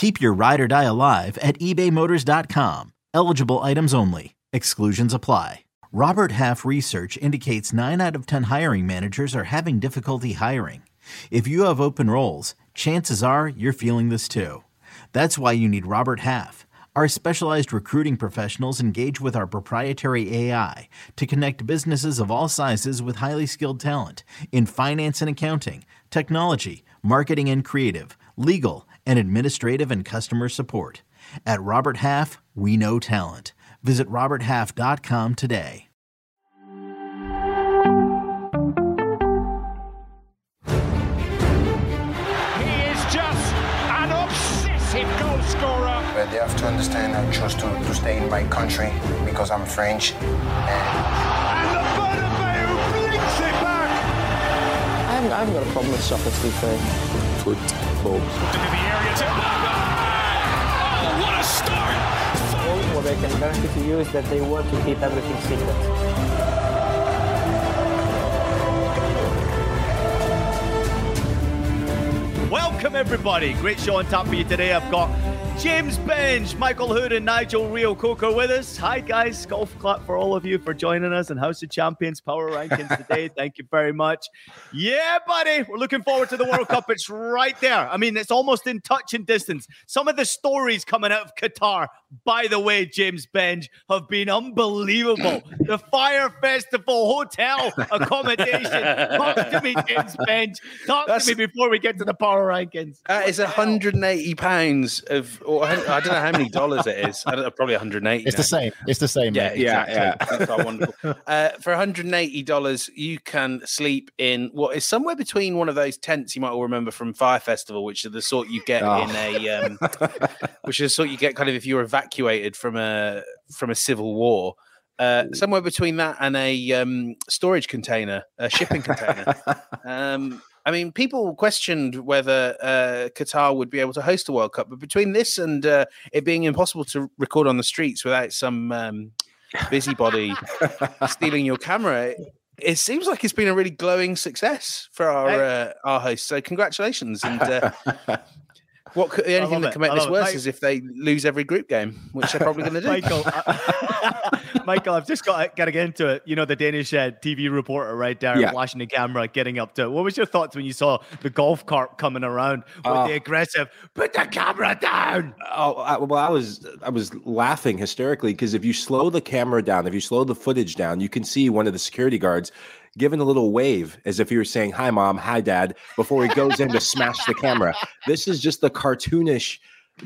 Keep your ride or die alive at ebaymotors.com. Eligible items only. Exclusions apply. Robert Half research indicates 9 out of 10 hiring managers are having difficulty hiring. If you have open roles, chances are you're feeling this too. That's why you need Robert Half. Our specialized recruiting professionals engage with our proprietary AI to connect businesses of all sizes with highly skilled talent in finance and accounting, technology, marketing and creative, legal, and administrative and customer support. At Robert Half, we know talent. Visit RobertHalf.com today. He is just an obsessive goal scorer. But they have to understand I chose to, to stay in my country because I'm French. And And the Bernabeu blinks it back. I haven't, I haven't got a problem with soccer, to be fair. Football. Into the area to Oh, what a start! What I can guarantee to you is that they want to keep everything secret. Welcome, everybody. Great show on tap for you today. I've got James Benge, Michael Hood, and Nigel Reo-Coker with us. Hi, guys. Golf clap for all of you for joining us in House of Champions Power Rankings today. Thank you very much. Yeah, buddy. We're looking forward to the World Cup. It's right there. I mean, it's almost in touch and distance. Some of the stories coming out of Qatar, by the way, James Benge, have been unbelievable. The Fyre Festival Hotel accommodation. Talk to me, James Benge. Talk That's- to me before we get to the Power Rankings. That is 180 pounds of, or I don't know how many dollars it is. I don't know, probably 180. It's now. the same. It's the same. Yeah, mate. yeah, yeah. That's quite wonderful. Uh, for $180, you can sleep in what is somewhere between one of those tents you might all remember from Fyre Festival, which are the sort you get Oh. in a, um, which is the sort you get kind of if you're evacuated from a from a civil war. Uh, somewhere between that and a um, storage container, a shipping container. Um, I mean, people questioned whether uh, Qatar would be able to host a World Cup, but between this and uh, it being impossible to record on the streets without some um, busybody stealing your camera, it, it seems like it's been a really glowing success for our uh, our host. So congratulations! And uh, what could, the only thing that it. can make this worse Mike- is if they lose every group game, which they're probably going to do. Michael, I- Michael, I've just got got to get into it. You know, the Danish uh, TV reporter right there, Yeah. flashing the camera, getting up to it. What was your thoughts when you saw the golf cart coming around with Uh, the aggressive, put the camera down? Oh, I, well, I was I was laughing hysterically because if you slow the camera down, if you slow the footage down, you can see one of the security guards giving a little wave as if he were saying "Hi, mom," "Hi, dad" before he goes in to smash the camera. This is just the cartoonish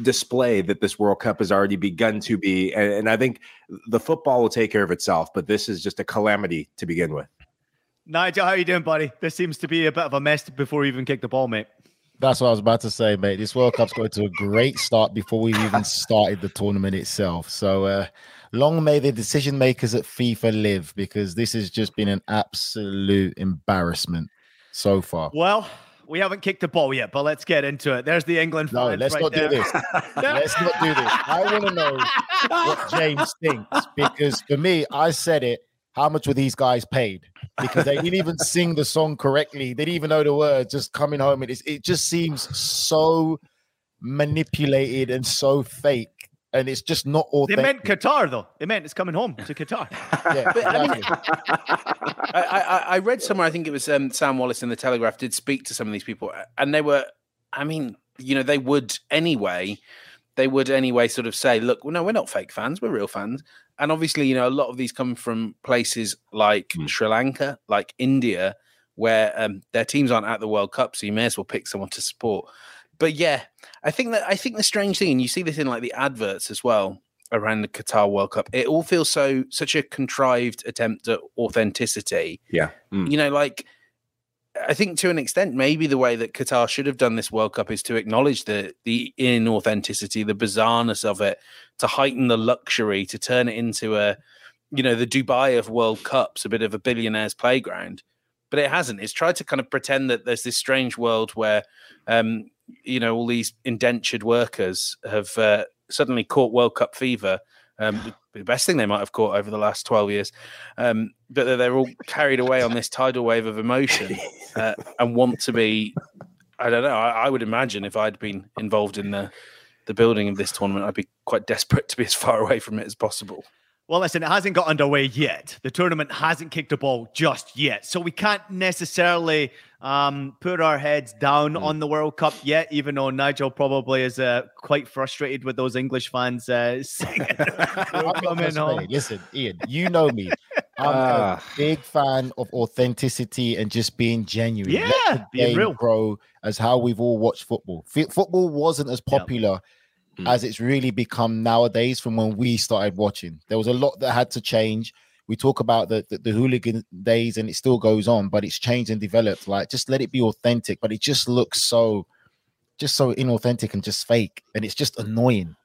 display that this World Cup has already begun to be, and, and I think the football will take care of itself. But this is just a calamity to begin with. Nigel, how you doing, buddy? This seems to be a bit of a mess before we even kick the ball, mate. That's what I was about to say, mate. This World Cup's going to a great start before we've even started the tournament itself. So uh, long may the decision makers at FIFA live because this has just been an absolute embarrassment so far. Well, we haven't kicked the ball yet, but let's get into it. There's the England No, let's right not there. do this. Let's not do this. I want to know what James thinks because for me, I said it. How much were these guys paid? Because they didn't even sing the song correctly. They didn't even know the words. Just coming home, it is. It just seems so manipulated and so fake, and it's just not all They meant Qatar, though. They meant it's coming home to Qatar. Yeah, exactly. I, I, I read somewhere, I think it was um, Sam Wallace in the Telegraph did speak to some of these people, and they were, I mean, you know, they would anyway they would anyway sort of say, look, well, no, we're not fake fans, we're real fans. And obviously, you know, a lot of these come from places like Mm. Sri Lanka, like India, where um, their teams aren't at the World Cup, so you may as well pick someone to support. But yeah, I think that I think the strange thing, and you see this in like the adverts as well around the Qatar World Cup, it all feels so such a contrived attempt at authenticity Yeah. Mm. you know, like I think to an extent, maybe the way that Qatar should have done this World Cup is to acknowledge the the inauthenticity, the bizarreness of it, to heighten the luxury, to turn it into a, you know, the Dubai of World Cups, a bit of a billionaire's playground. But it hasn't. It's tried to kind of pretend that there's this strange world where, um, you know, all these indentured workers have uh, suddenly caught World Cup fever. Um, the best thing they might have caught over the last 12 years. Um, but they're all carried away on this tidal wave of emotion uh, and want to be. I don't know. I, I would imagine if I'd been involved in the the building of this tournament, I'd be quite desperate to be as far away from it as possible. Well, listen, it hasn't got underway yet. The tournament hasn't kicked a ball just yet. So we can't necessarily um, put our heads down Mm. on the World Cup yet, even though Nigel probably is uh, quite frustrated with those English fans uh, singing. Coming home. Listen, Ian, you know me. I'm Ah. a big fan of authenticity and just being genuine. Let Yeah, the being game real. grow as how we've all watched football. F- football wasn't as Yeah. popular Mm. as it's really become nowadays from when we started watching. There was a lot that had to change. We talk about the, the, the hooligan days and it still goes on, but it's changed and developed. Like just let it be authentic, but it just looks so just so inauthentic and just fake. And it's just annoying.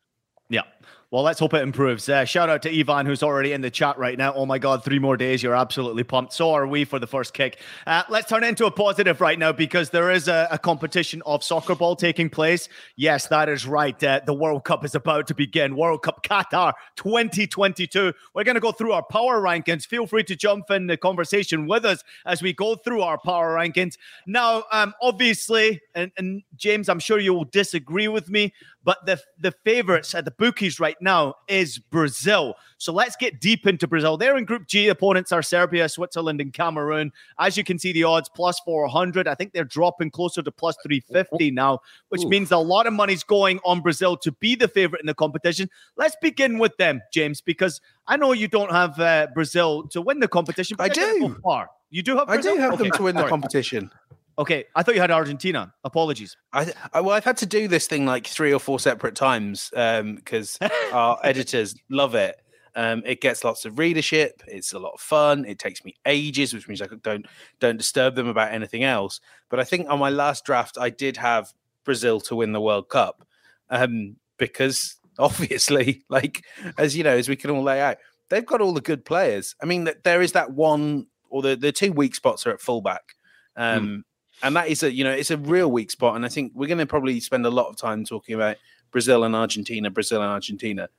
Well, let's hope it improves. Uh, shout out to Ivan, who's already in the chat right now. Oh my God, three more days. You're absolutely pumped. So are we for the first kick. Uh, let's turn into a positive right now because there is a, a competition of soccer ball taking place. Yes, that is right. Uh, the World Cup is about to begin. World Cup Qatar 2022. We're going to go through our power rankings. Feel free to jump in the conversation with us as we go through our power rankings. Now, um, obviously, and, and James, I'm sure you will disagree with me, but the the favorites at the bookies right now is Brazil. So let's get deep into Brazil. They're in Group G. Opponents are Serbia, Switzerland, and Cameroon. As you can see, the odds plus 400. I think they're dropping closer to plus 350 now, which Ooh. means a lot of money's going on Brazil to be the favorite in the competition. Let's begin with them, James, because I know you don't have uh, Brazil to win the competition. But I do. Far. You do have I do have them to win the competition. Okay, I thought you had Argentina. Apologies. I, I well, I've had to do this thing like three or four separate times because our editors love it. Um, it gets lots of readership. It's a lot of fun. It takes me ages, which means I don't don't disturb them about anything else. But I think on my last draft, I did have Brazil to win the World Cup um, because obviously, like as you know, as we can all lay out, they've got all the good players. I mean, th- there is that one or the the two weak spots are at fullback. Um, and that is a you know it's a real weak spot. And i think we're going to probably spend a lot of time talking about brazil and argentina brazil and argentina.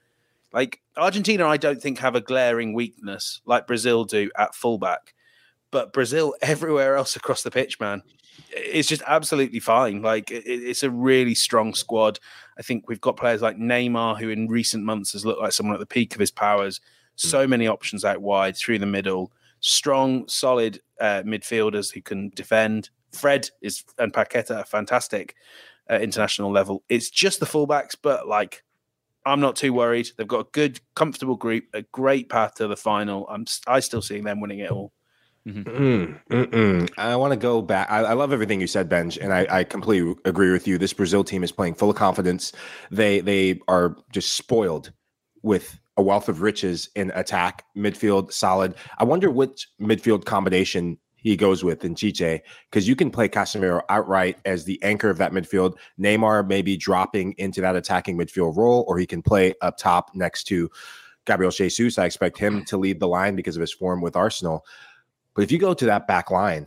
Like argentina i don't think have a glaring weakness like brazil do at fullback. But brazil everywhere else across the pitch man it's just absolutely fine. Like it, it's a really strong squad. I think we've got players like neymar who in recent months has looked like someone at the peak of his powers. So many options out wide through the middle. Strong solid uh, midfielders who can defend Fred is and Paqueta are fantastic at international level. It's just the fullbacks, but like I'm not too worried. They've got a good, comfortable group, a great path to the final. I'm s- I still seeing them winning it all. Mm, mm-mm. I want to go back. I, I love everything you said, Benj, and I, I completely agree with you. This Brazil team is playing full of confidence. They they are just spoiled with a wealth of riches in attack, midfield, solid. I wonder which midfield combination he goes with in Tite because you can play Casemiro outright as the anchor of that midfield. Neymar maybe dropping into that attacking midfield role, or he can play up top next to Gabriel Jesus. I expect him to lead the line because of his form with Arsenal. But if you go to that back line,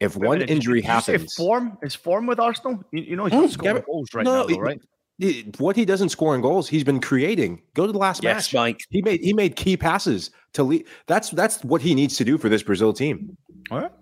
if Wait one minute, did you- injury did you say happens, form is form with Arsenal. You, you know he's mm, not scoring Gabby- goals right no, now, though, right? it- what he doesn't score in goals, he's been creating. Go to the last Yes, match. Mike. He made he made key passes to lead. That's that's what he needs to do for this Brazil team. All right.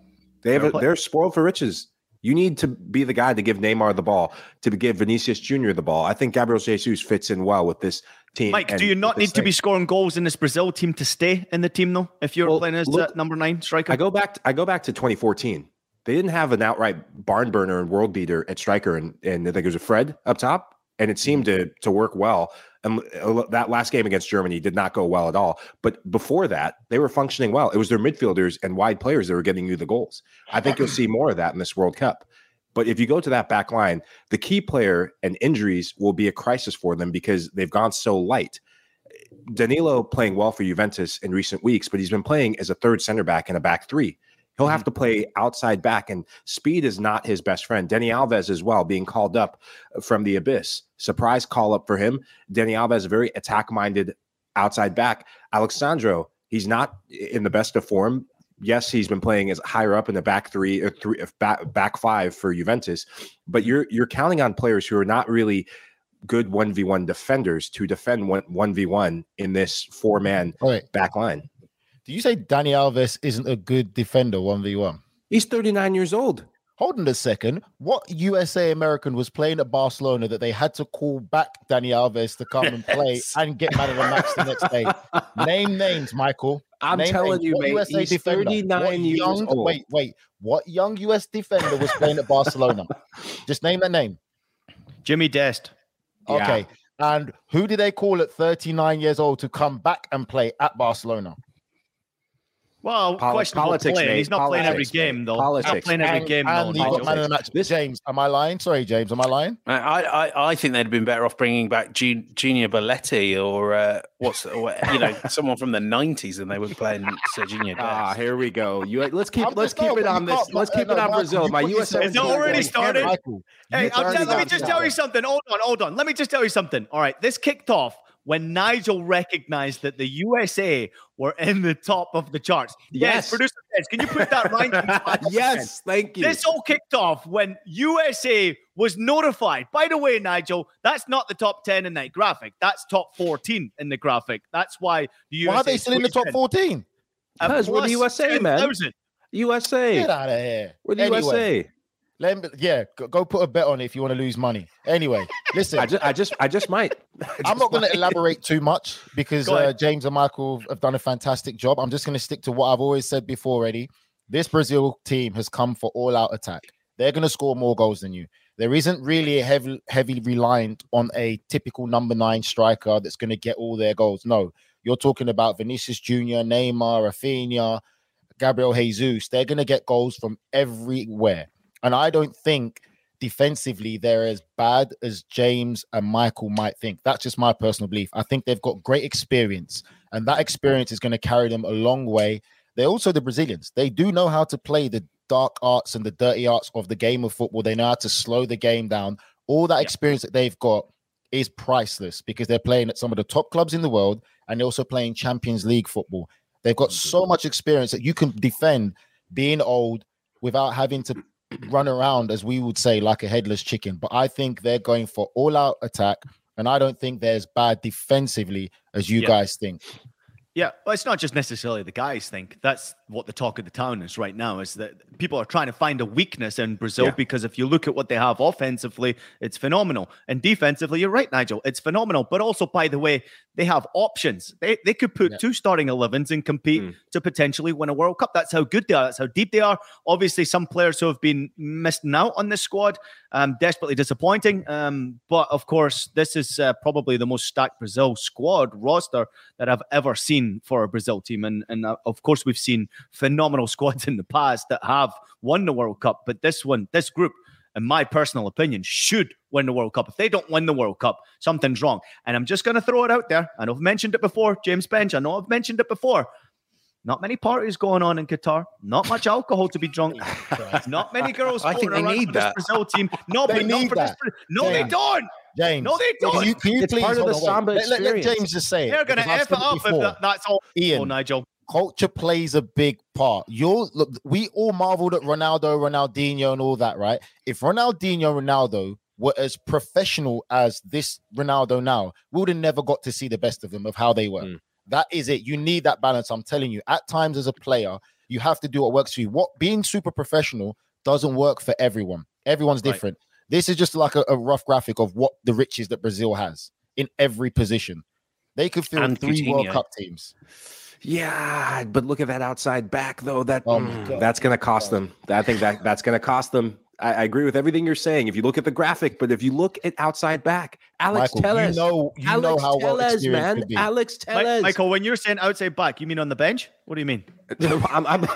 They have a, they're spoiled for riches. You need to be the guy to give Neymar the ball, to give Vinicius Junior the ball. I think Gabriel Jesus fits in well with this team. Mike, do you not need to be scoring goals in this Brazil team to stay in the team, though? If you're Well, playing as look- number nine striker, I go back. To, I go back to 2014. They didn't have an outright barn burner and world beater at striker, and and I think it was a Fred up top. And it seemed to to work well. And uh, that last game against Germany did not go well at all. But before that, they were functioning well. It was their midfielders and wide players that were getting you the goals. I think you'll see more of that in this World Cup. But if you go to that back line, the key player and injuries will be a crisis for them because they've gone so light. Danilo playing well for Juventus in recent weeks, but he's been playing as a third center back in a back three. He'll have to play outside back, and speed is not his best friend. Dani Alves as well, being called up from the abyss. Surprise call up for him. Dani Alves, a very attack minded outside back. Alex Sandro, he's not in the best of form. Yes, he's been playing as higher up in the back three or three uh, back, back five for Juventus, but you're you're counting on players who are not really good 1v1 defenders to defend one 1v1 in this four man back line. do you say Dani Alves isn't a good defender 1v1? He's 39 years old. Hold on a second. What USA American was playing at Barcelona that they had to call back Dani Alves to come and play and get man of the match the next day? Name names, Michael. I'm Name telling names. you, What mate, USA he's defender? 39 years young, old. Wait, wait. What young US defender was playing at Barcelona? Just name that name. Jimmy Dest. Yeah. Okay. And who did they call at 39 years old to come back and play at Barcelona? Well, Poli- questionable politics, playing. mate. He's not playing every Politics, game, mate. though. He's not Politics. playing every and, game, though. and he got Nigel. man of the match. This- James, am I lying? Sorry, James, am I lying? I, I, I think they'd have been better off bringing back Ju- Junior Belletti or uh, what's you know someone from the nineties than they were playing Serginho Ah, here we go. You let's keep I'm let's keep it on this. Let's keep it on Brazil. My put US. It's already started. Hey, you I'm turned telling, let me just tell you something. Hold on, hold on. Let me just tell you something. All right, this kicked off when Nigel recognized that the USA were in the top of the charts. Yes. producer Des, can you put that right? Yes, thank you. This all kicked off when USA was notified. By the way, Nigel, that's not the top 10 in that graphic. That's top 14 in the graphic. That's why the USA. Why are they still in the top 14? Because we're the USA, man. 10,000. USA. Get out of here. We're the Anyway, USA. Let me, yeah, go, go put a bet on it if you want to lose money. Anyway, listen, I just, I just, I just might. I'm not going to elaborate too much because uh. James and Michael have done a fantastic job. I'm just going to stick to what I've always said before already. This Brazil team has come for all out attack. They're going to score more goals than you. There isn't really a heavy, heavy reliant on a typical number nine striker that's going to get all their goals. No, you're talking about Vinicius Junior, Neymar, Raphinha, Gabriel Jesus. They're going to get goals from everywhere. And I don't think defensively they're as bad as James and Michael might think. That's just my personal belief. I think they've got great experience, and that experience is going to carry them a long way. They're also the Brazilians. They do know how to play the dark arts and the dirty arts of the game of football. They know how to slow the game down. All that experience that they've got is priceless because they're playing at some of the top clubs in the world and they're also playing Champions League football. They've got so much experience that you can defend being old without having to run around, as we would say, like a headless chicken. But I think they're going for all out attack. And I don't think they're as bad defensively as you Yeah. guys think. Yeah, well, it's not just necessarily the guys think. That's what the talk of the town is right now. Is that people are trying to find a weakness in Brazil Yeah. because if you look at what they have offensively, it's phenomenal, and defensively, you're right, Nigel, it's phenomenal. But also, by the way, they have options. They they could put Yeah. two starting 11s and compete Mm. to potentially win a World Cup. That's how good they are. That's how deep they are. Obviously, some players who have been missing out on this squad, um, desperately disappointing. Um, but of course, this is uh, probably the most stacked Brazil squad roster that I've ever seen for a Brazil team. And, and uh, of course, we've seen phenomenal squads in the past that have won the World Cup. But this one, this group, in my personal opinion, should win the World Cup. If they don't win the World Cup, something's wrong. And I'm just going to throw it out there. I know I've mentioned it before, James Benge. I know I've mentioned it before. Not many parties going on in Qatar. Not much alcohol to be drunk. Not many girls. I think they need for this that. Brazil team. No, They but not need for this. that. No, they don't. James. No, they don't. Can you, can you It's please part of the. Samba Let- let- let experience. James just say it. They're going to because I've F it said up if before. that, that's all. Oh, Ian. Oh, Nigel. Culture plays a big part. You'll look, we all marveled at Ronaldo, Ronaldinho, and all that, right? If Ronaldinho, Ronaldo were as professional as this Ronaldo now, we would have never got to see the best of them of how they were. Mm. That is it. You need that balance. I'm telling you, at times as a player, you have to do what works for you. What being super professional doesn't work for everyone. Everyone's Right. different. This is just like a, a rough graphic of what the riches that Brazil has in every position. They could fill And three World Cup teams. Yeah, but look at that outside back though. That Oh mm, that's going to cost them. I think that that's going to cost them. I, I agree with everything you're saying. If you look at the graphic, but if you look at outside back, Alex Michael, Telles, you know, you Alex know how Telles, experienced man, could be. Alex Mi- Telles. Michael, when you're saying outside back, you mean on the bench? What do you mean? I'm, I'm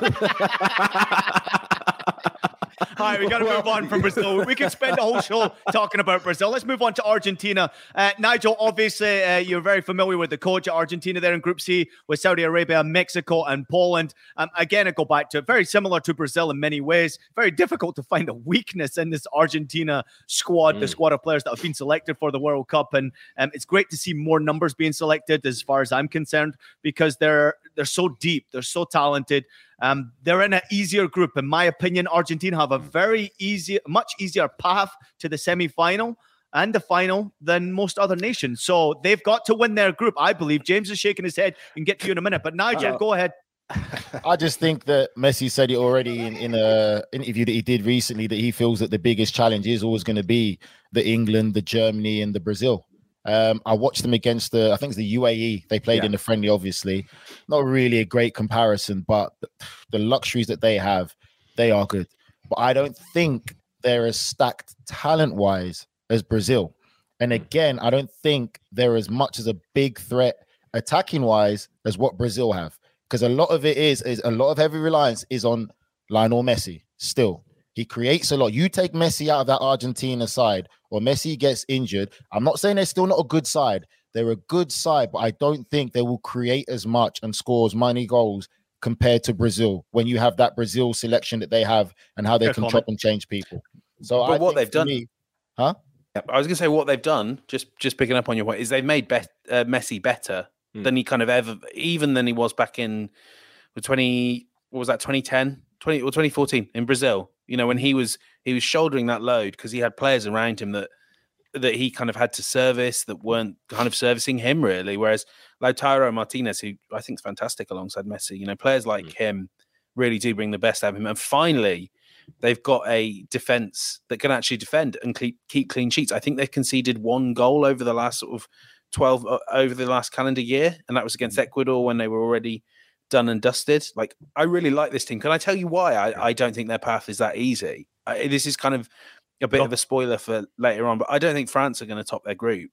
All right, we got to move on from Brazil. We could spend the whole show talking about Brazil. Let's move on to Argentina. Uh, Nigel, obviously, uh, you're very familiar with the coach at Argentina there in Group C with Saudi Arabia, Mexico, and Poland. Um, again, I go back to it. very similar to Brazil in many ways. Very difficult to find a weakness in this Argentina squad, the squad of players that have been selected for the World Cup, and um, it's great to see more numbers being selected, as far as I'm concerned, because they're they're so deep, they're so talented. Um, they're in an easier group, in my opinion. Argentina have a very easy, much easier path to the semi-final and the final than most other nations. So they've got to win their group, I believe. James is shaking his head. and get to you in a minute, but Nigel, Uh, go ahead. I just think that Messi said it already in, in a interview that he did recently that he feels that the biggest challenge is always going to be the England, the Germany, and the Brazil. Um, I watched them against the I think it's the UAE. They played Yeah. in the friendly, obviously. Not really a great comparison, but the, the luxuries that they have, they are good. But I don't think they're as stacked talent-wise as Brazil. And hmm. again, I don't think they're as much as a big threat attacking-wise as what Brazil have because a lot of it is is a lot of heavy reliance is on Lionel Messi. Still, he creates a lot. You take Messi out of that Argentina side, or Messi gets injured. I'm not saying they're still not a good side. They're a good side, but I don't think they will create as much and score as many goals compared to Brazil when you have that Brazil selection that they have and how they Fair can comment. chop and change people. So, But I what they've done- me- huh? Yep. I was going to say what they've done. Just just picking up on your point is they've made bet, uh, Messi better Hmm. than he kind of ever, even than he was back in with twenty. What was that? 2010, 20 or twenty fourteen in Brazil. You know when he was he was shouldering that load because he had players around him that that he kind of had to service that weren't kind of servicing him really. Whereas Lautaro Martinez, who I think is fantastic alongside Messi, you know players like him really do bring the best out of him. And finally, they've got a defense that can actually defend and keep, keep clean sheets. I think they've conceded one goal over the last sort of 12 uh, over the last calendar year, and that was against Ecuador when they were already done and dusted. Like, I really like this team. Can I tell you why I, I don't think their path is that easy? I, this is kind of a bit of a spoiler for later on, but I don't think France are going to top their group,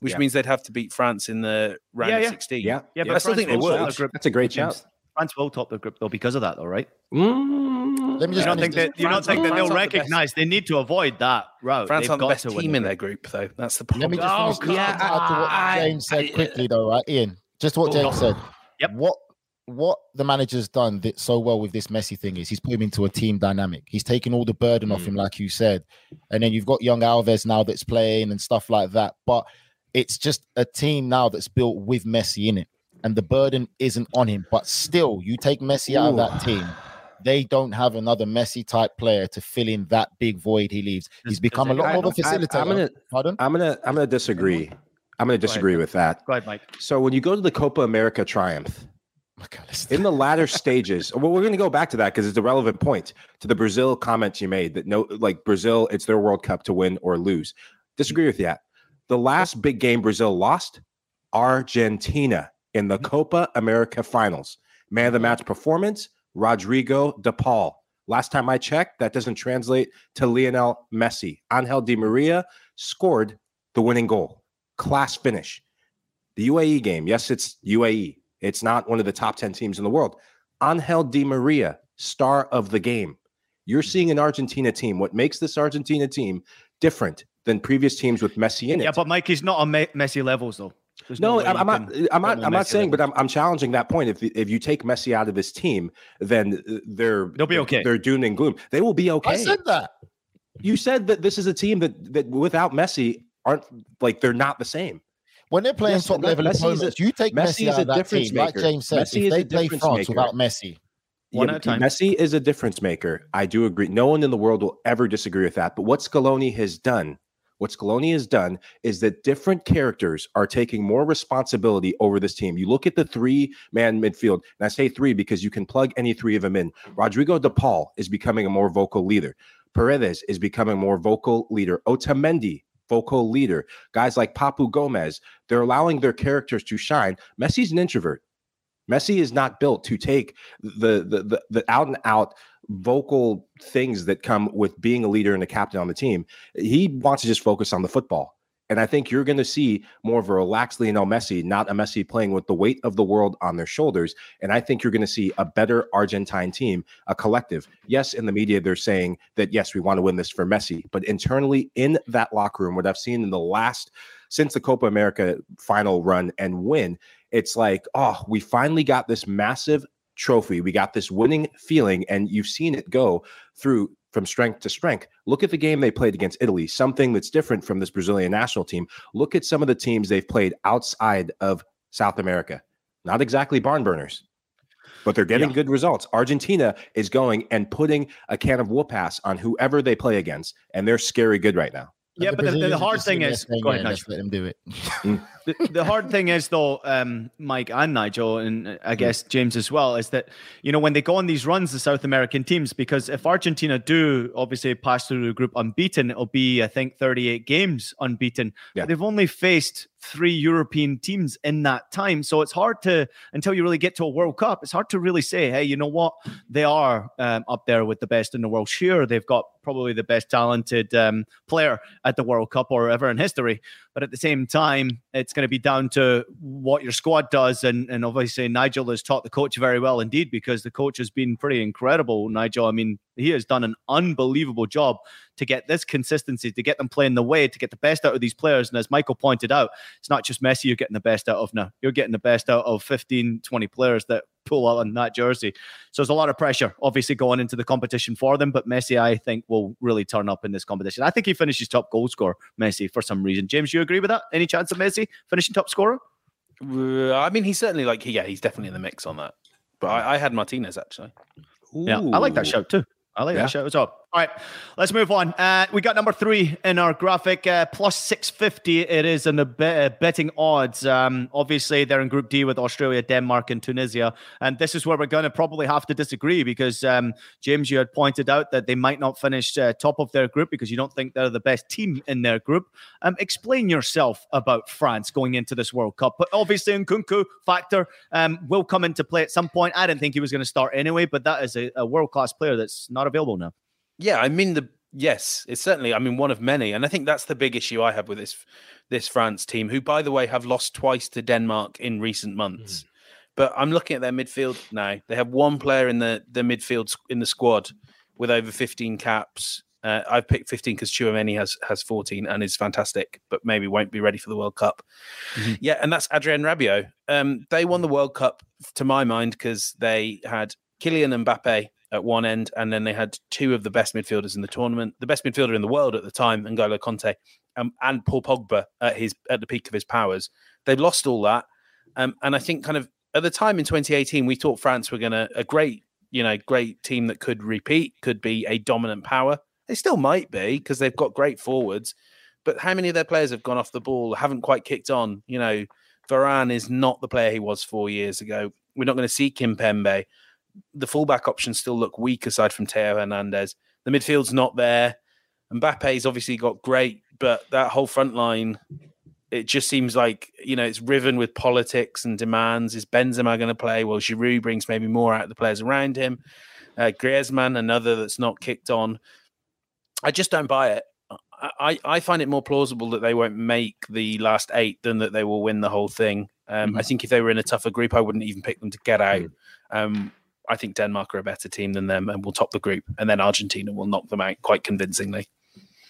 which Yeah. means they'd have to beat France in the round Yeah, of yeah. 16. yeah, Yeah, but I still think they will would. their. That's a great chance. France will top the group though because of that, though, right? Mm, Let me You just don't think that you don't France think that they'll France aren't the recognize they need to avoid that route. France They've aren't the got best team in their group, though. That's the Let me just Oh, finish this yeah, to add to what I- James said I- quickly, though, right? Ian, just what Go, James said. Yep. What what the manager's done th- so well with this Messi thing is he's put him into a team dynamic. He's taken all the burden off Mm. him, like you said, and then you've got young Alves now that's playing and stuff like that. But it's just a team now that's built with Messi in it, and the burden isn't on him. But still, you take Messi out of that team. They don't have another Messi type player to fill in that big void he leaves. He's become a lot more of a I- I'm facilitator. gonna- Pardon? I'm gonna I'm gonna disagree. I'm gonna disagree with that. Go ahead, Mike. So when you go to the Copa America triumph, Mac Allister. in the latter stages, well, we're going to go back to that because it's a relevant point to the Brazil comments you made that no, like Brazil, it's their World Cup to win or lose. Disagree with that. The last big game Brazil lost, Argentina in the mm-hmm. Copa America finals. Man of the mm-hmm. match performance, Rodrigo de Paul. Last time I checked, that doesn't translate to Lionel Messi. Angel Di Maria scored the winning goal. Class finish. The UAE game, yes, it's UAE. It's not one of the top 10 teams in the world. Angel Di Maria, star of the game. You're mm-hmm. seeing an Argentina team. What makes this Argentina team different than previous teams with Messi in it? Yeah, but Mike is not on Me- Messi levels though. There's no, way I'm, I'm not. I'm not. I'm not Messi saying, but. I'm, I'm challenging that point. If if you take Messi out of this team, then they're They'll be okay. They're doom and gloom. They will be okay. I said that. you said that this is a team that that without Messi aren't like they're not the same. When they're playing Yes, top Me- level Messi is a- you take Messi Messi, out a of that difference team. Like. James said, Messi if is a they play difference France maker. without Messi, One Yeah, at a time. Messi is a difference maker. I do agree. No one in the world will ever disagree with that. But what Scaloni has done, what Scaloni has done is that different characters are taking more responsibility over this team. You look at the three man midfield, and I say three because you can plug any three of them in. Rodrigo De Paul is becoming a more vocal leader. Paredes is becoming more vocal leader. Otamendi, vocal leader. Guys like Papu Gomez, they're allowing their characters to shine. Messi's an introvert. Messi is not built to take the the the, the out and out vocal things that come with being a leader and a captain on the team. He wants to just focus on the football. And I think you're going to see more of a relaxed Lionel Messi, not a Messi playing with the weight of the world on their shoulders. And I think you're going to see a better Argentine team, a collective. Yes, in the media, they're saying that, yes, we want to win this for Messi. But internally in that locker room, what I've seen in the last, since the Copa America final run and win, it's like, oh, we finally got this massive trophy. We got this winning feeling, and you've seen it go through from strength to strength. Look at the game they played against Italy, something that's different from this Brazilian national team. Look at some of the teams they've played outside of South America. Not exactly barn burners, but they're getting yeah. good results. Argentina is going and putting a can of whoop ass on whoever they play against, and they're scary good right now. Yeah, but the, the, hard thing is, go ahead, Nigel. let them do it. Mm. the, the, hard thing is, though, um, Mike and Nigel, and uh, I mm. guess James as well, is that you know when they go on these runs, the South American teams, because if Argentina do obviously pass through the group unbeaten, it'll be I think 38 games unbeaten. Yeah. they've only faced three European teams in that time. So it's hard to, until you really get to a World Cup, it's hard to really say, hey, you know what? They are um, up there with the best in the world. Sure, they've got probably the best talented um, player at the World Cup or ever in history. But at the same time, it's going to be down to what your squad does. And, and obviously, Nigel has taught the coach very well indeed because the coach has been pretty incredible. Nigel, I mean, he has done an unbelievable job to get this consistency, to get them playing the way, to get the best out of these players. And as Michael pointed out, it's not just Messi you're getting the best out of now. You're getting the best out of 15, 20 players that pull out on that jersey. So there's a lot of pressure, obviously, going into the competition for them. But Messi, I think, will really turn up in this competition. I think he finishes top goal scorer, Messi, for some reason. James, you agree with that? Any chance of Messi finishing top scorer? Uh, I mean, he's certainly like, yeah, he's definitely in the mix on that. But I, I had Martinez actually. Ooh. Yeah, I like that shout too. I like yeah. that shout as well. All right, let's move on. Uh, we got number three in our graphic, uh, plus 650. It is in the uh, betting odds. Um, obviously, they're in Group D with Australia, Denmark, and Tunisia. And this is where we're going to probably have to disagree because, um, James, you had pointed out that they might not finish uh, top of their group because you don't think they're the best team in their group. Um, explain yourself about France going into this World Cup. But obviously, Nkunku factor um, will come into play at some point. I didn't think he was going to start anyway, but that is a, a world class player that's not available now. Yeah, I mean the yes, it's certainly I mean one of many, and I think that's the big issue I have with this this France team, who by the way have lost twice to Denmark in recent months. Mm. But I'm looking at their midfield now. They have one player in the the midfield in the squad with over 15 caps. Uh, I've picked 15 because Tchouameni has has 14 and is fantastic, but maybe won't be ready for the World Cup. Mm-hmm. Yeah, and that's Adrien Rabiot. Um, they won the World Cup, to my mind, because they had Kylian Mbappe at one end, and then they had two of the best midfielders in the tournament, the best midfielder in the world at the time, N'Golo Kanté, um, and Paul Pogba at his at the peak of his powers. They've lost all that, um, and I think kind of at the time in 2018, we thought France were going to a great, you know, great team that could repeat, could be a dominant power. They still might be because they've got great forwards, but how many of their players have gone off the ball, haven't quite kicked on? You know, Varane is not the player he was four years ago. We're not going to see Kimpembe the fullback options still look weak aside from Theo Hernandez. The midfield's not there. Mbappe's obviously got great, but that whole front line, it just seems like, you know, it's riven with politics and demands. Is Benzema going to play? Well, Giroud brings maybe more out of the players around him. Uh, Griezmann, another that's not kicked on. I just don't buy it. I, I find it more plausible that they won't make the last eight than that they will win the whole thing. Um, mm-hmm. I think if they were in a tougher group, I wouldn't even pick them to get out. Mm-hmm. Um, I think Denmark are a better team than them and will top the group. And then Argentina will knock them out quite convincingly.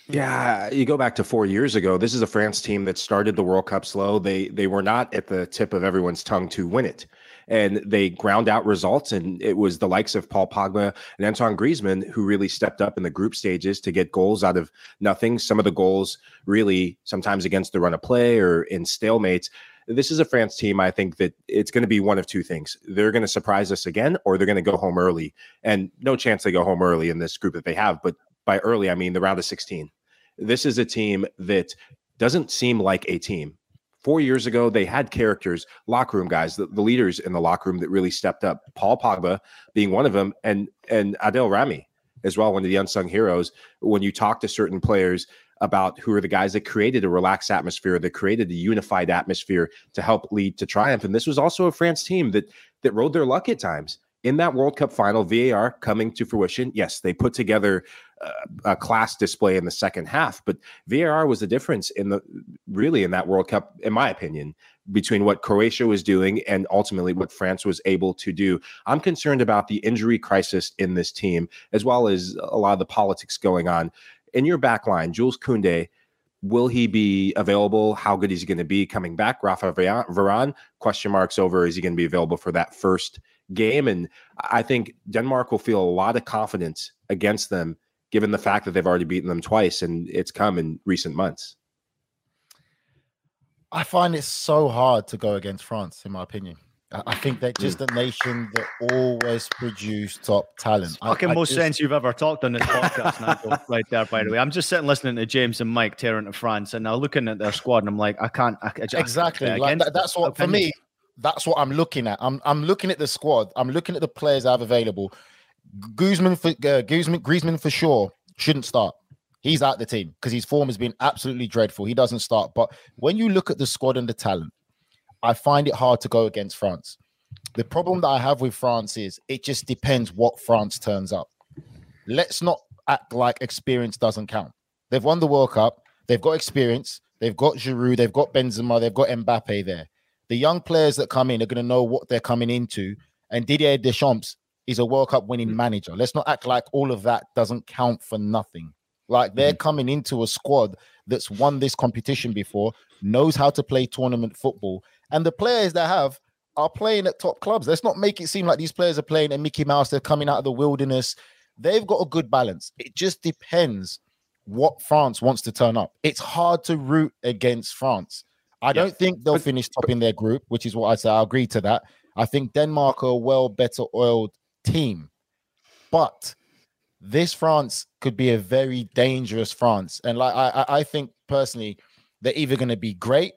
Yeah, you go back to four years ago. This is a France team that started the World Cup slow. They they were not at the tip of everyone's tongue to win it, and they ground out results. And it was the likes of Paul Pogba and Antoine Griezmann who really stepped up in the group stages to get goals out of nothing. Some of the goals really sometimes against the run of play or in stalemates this is a France team. I think that it's going to be one of two things. They're going to surprise us again, or they're going to go home early. And no chance they go home early in this group that they have. But by early, I mean the round of 16. This is a team that doesn't seem like a team. Four years ago, they had characters, locker room guys, the, the leaders in the locker room that really stepped up. Paul Pogba being one of them, and and Adil Rami as well, one of the unsung heroes. When you talk to certain players, about who are the guys that created a relaxed atmosphere, that created a unified atmosphere to help lead to triumph. And this was also a France team that that rode their luck at times. in that World Cup final, VAR coming to fruition. Yes, they put together uh, a class display in the second half, but VAR was the difference in the really in that World Cup, in my opinion, between what Croatia was doing and ultimately what France was able to do. I'm concerned about the injury crisis in this team, as well as a lot of the politics going on. In your back line, Jules Koundé, will he be available? How good is he going to be coming back? Rafa Varane, question marks over. Is he going to be available for that first game? And I think Denmark will feel a lot of confidence against them, given the fact that they've already beaten them twice and it's come in recent months. I find it so hard to go against France, in my opinion. I think they're just a nation that always produce top talent. fucking I, I most just... sense you've ever talked on this podcast, Nigel, right there, by the way. I'm just sitting listening to James and Mike tearing to France, and now looking at their squad, and I'm like, I can't. I, I exactly. Like that, that's what for me. That's what I'm looking at. I'm I'm looking at the squad. I'm looking at the players I have available. Guzman for uh, Guzman, Griezmann for sure shouldn't start. He's out the team because his form has been absolutely dreadful. He doesn't start. But when you look at the squad and the talent, I find it hard to go against France. The problem that I have with France is it just depends what France turns up. Let's not act like experience doesn't count. They've won the World Cup. They've got experience. They've got Giroud. They've got Benzema. They've got Mbappe there. The young players that come in are going to know what they're coming into. And Didier Deschamps is a World Cup winning hmm. manager. Let's not act like all of that doesn't count for nothing. Like they're mm-hmm. coming into a squad that's won this competition before, knows how to play tournament football, and the players that have are playing at top clubs. Let's not make it seem like these players are playing at Mickey Mouse. They're coming out of the wilderness. They've got a good balance. It just depends what France wants to turn up. It's hard to root against France. I don't think they'll finish top in their group, which is what I say. I agree to that. I think Denmark are a well better oiled team, but this France could be a very dangerous France. And like I, I think personally, they're either going to be great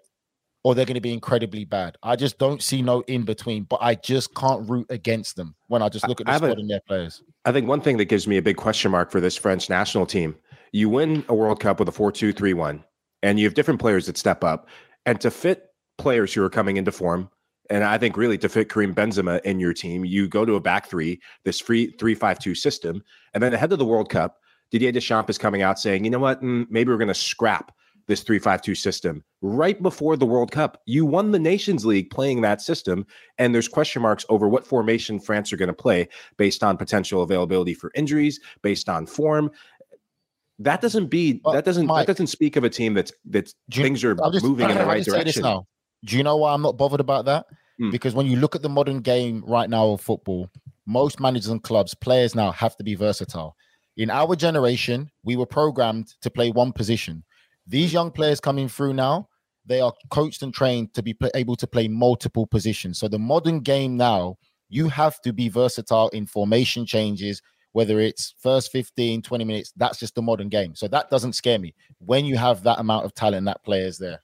or they're going to be incredibly bad. I just don't see no in between, but I just can't root against them when I just look at the squad a, and their players. I think one thing that gives me a big question mark for this French national team, you win a World Cup with a 4-2-3-1 and you have different players that step up and to fit players who are coming into form and I think really to fit Karim Benzema in your team, you go to a back three, this free three-five-two system. And then ahead of the World Cup, Didier Deschamps is coming out saying, you know what, mm, maybe we're going to scrap this three-five-two system. Right before the World Cup, you won the Nations League playing that system. And there's question marks over what formation France are going to play based on potential availability for injuries, based on form. That doesn't be that doesn't Mike, that doesn't speak of a team that's that's things are just, moving in the right direction. Do you know why I'm not bothered about that? Mm. Because when you look at the modern game right now of football, most managers and clubs, players now have to be versatile. In our generation, we were programmed to play one position. These young players coming through now, they are coached and trained to be able to play multiple positions. So the modern game now, you have to be versatile in formation changes, whether it's first 15, 20 minutes, that's just the modern game. So that doesn't scare me when you have that amount of talent that players there.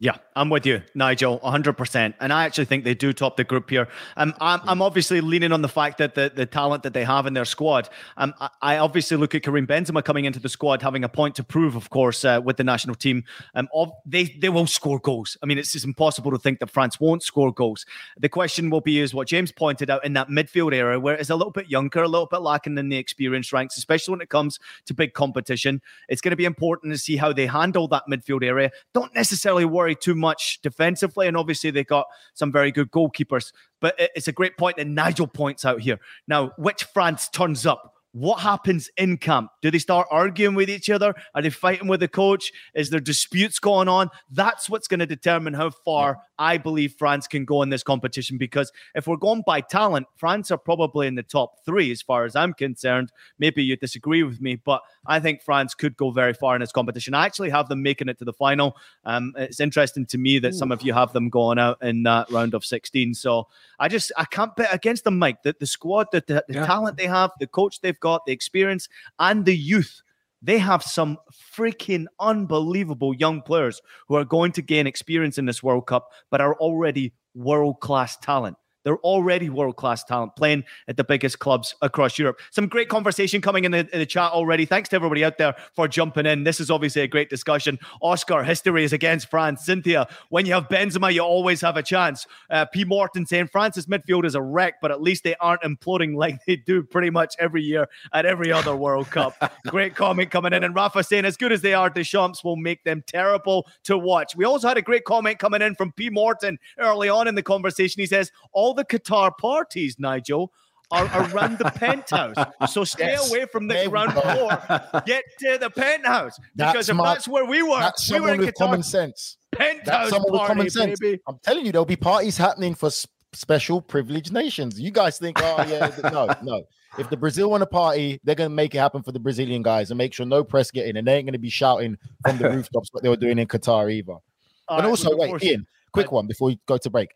Yeah, I'm with you, Nigel, 100%. And I actually think they do top the group here. Um, I'm, I'm obviously leaning on the fact that the, the talent that they have in their squad. Um, I, obviously look at Karim Benzema coming into the squad, having a point to prove, of course, uh, with the national team. Um, of, they, they will score goals. I mean, it's just impossible to think that France won't score goals. The question will be, is what James pointed out in that midfield area, where it's a little bit younger, a little bit lacking in the experience ranks, especially when it comes to big competition. It's going to be important to see how they handle that midfield area. Don't necessarily worry too much defensively, and obviously they got some very good goalkeepers. But it's a great point that Nigel points out here. Now, which France turns up? What happens in camp? Do they start arguing with each other? Are they fighting with the coach? Is there disputes going on? That's what's going to determine how far I believe France can go in this competition. Because if we're going by talent, France are probably in the top three as far as I'm concerned. Maybe you disagree with me, but I think France could go very far in this competition. I actually have them making it to the final. Um, it's interesting to me that Ooh. some of you have them going out in that round of 16. So I just I can't bet against them, Mike. The, the squad, the, the, the yeah. talent they have, the coach they've got, the experience, and the youth. They have some freaking unbelievable young players who are going to gain experience in this World Cup, but are already world class talent. They're already world class talent playing at the biggest clubs across Europe. Some great conversation coming in the, in the chat already. Thanks to everybody out there for jumping in. This is obviously a great discussion. Oscar, history is against France. Cynthia, when you have Benzema, you always have a chance. Uh, P. Morton saying France's midfield is a wreck, but at least they aren't imploding like they do pretty much every year at every other World Cup. great comment coming in. And Rafa saying, as good as they are, Deschamps will make them terrible to watch. We also had a great comment coming in from P. Morton early on in the conversation. He says, all the Qatar parties, Nigel, are around the penthouse. So stay Yes. away from the ground floor. Get to the penthouse. That's Because if my- that's where we were, That's we were in with Qatar. common sense. penthouse That's someone with party, common sense. baby. I'm telling you, there'll be parties happening for special privileged nations. You guys think, oh yeah, no, no. If the Brazil want a party, they're gonna make it happen for the Brazilian guys and make sure no press get in, and they ain't gonna be shouting from the rooftops like they were doing in Qatar either. All and right, also, wait, Ian, quick one before we go to break.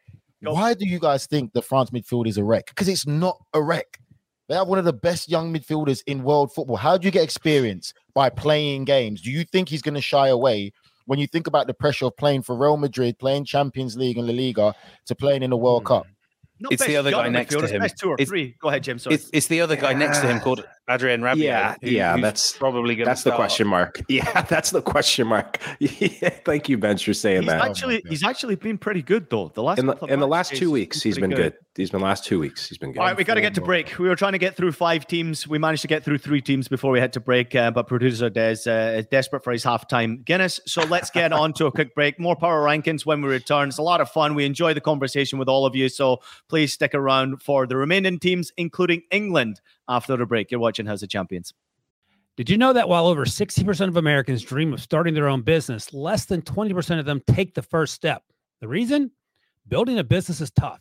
Go. Why do you guys think the France midfield is a wreck? Because it's not a wreck. They have one of the best young midfielders in world football. How do you get experience by playing games? Do you think he's going to shy away when you think about the pressure of playing for Real Madrid, playing Champions League and La Liga, to playing in the World hmm. Cup? Not It's the other guy next to him. Best two or It's- three. Go ahead, Jim. Sorry. It's, it's the other guy next to him called Adrien Rabiot. Yeah, who- yeah, that's- probably going That's the question mark. Yeah, that's the question mark. Yeah, thank you, Benge, for saying he's that. Oh actually he's actually been pretty good though. The last in the in the last two weeks, he's been good. He's been last two weeks. He's been good. All right, we got to get to break. We were trying to get through five teams. We managed to get through three teams before we had to break, uh, but producer Des uh, is desperate for his halftime Guinness. So let's get on to a quick break. More power rankings when we return. It's a lot of fun. We enjoy the conversation with all of you. So please stick around for the remaining teams, including England, after the break. You're watching House of Champions. Did you know that while over 60% of Americans dream of starting their own business, less than 20% of them take the first step? The reason? Building a business is tough.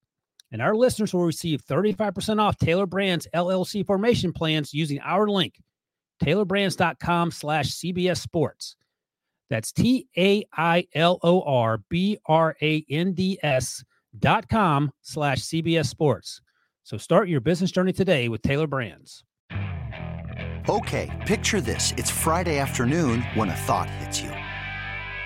And our listeners will receive 35% off Tailor Brands LLC formation plans using our link, tailorbrands.com slash CBS Sports. That's T A I L O R B R A N D S dot com slash CBS Sports. So start your business journey today with Tailor Brands. Okay, picture this. It's Friday afternoon when a thought hits you.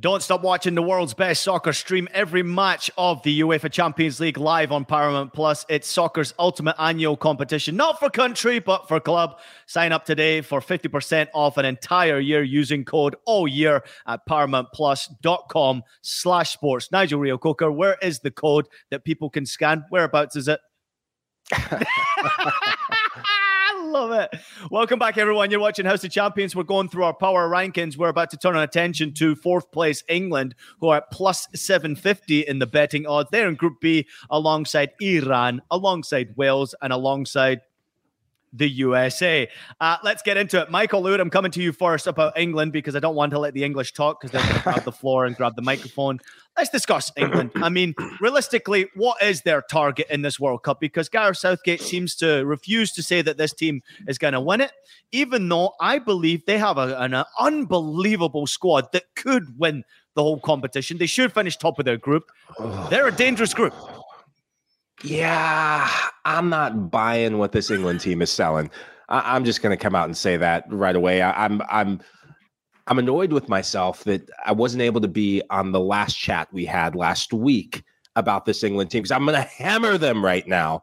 Don't stop watching the world's best soccer stream every match of the UEFA Champions League live on Paramount Plus. It's soccer's ultimate annual competition, not for country, but for club. Sign up today for 50% off an entire year using code all year at paramountplus.com slash sports. Nigel Reo-Coker, where is the code that people can scan? Whereabouts is it? Love it. Welcome back, everyone. You're watching House of Champions. We're going through our power rankings. We're about to turn our attention to fourth place England, who are at plus 750 in the betting odds. They're in Group B alongside Iran, alongside Wales, and alongside the USA. Uh, let's get into it. Michael Lahoud, I'm coming to you first about England because I don't want to let the English talk because they're going to grab the floor and grab the microphone. Let's discuss England. I mean, realistically, what is their target in this World Cup? Because Gareth Southgate seems to refuse to say that this team is going to win it, even though I believe they have a, an unbelievable squad that could win the whole competition. They should finish top of their group. They're a dangerous group. Yeah, I'm not buying what this England team is selling. I, I'm just going to come out and say that right away. I, I'm I'm I'm annoyed with myself that I wasn't able to be on the last chat we had last week about this England team because I'm going to hammer them right now.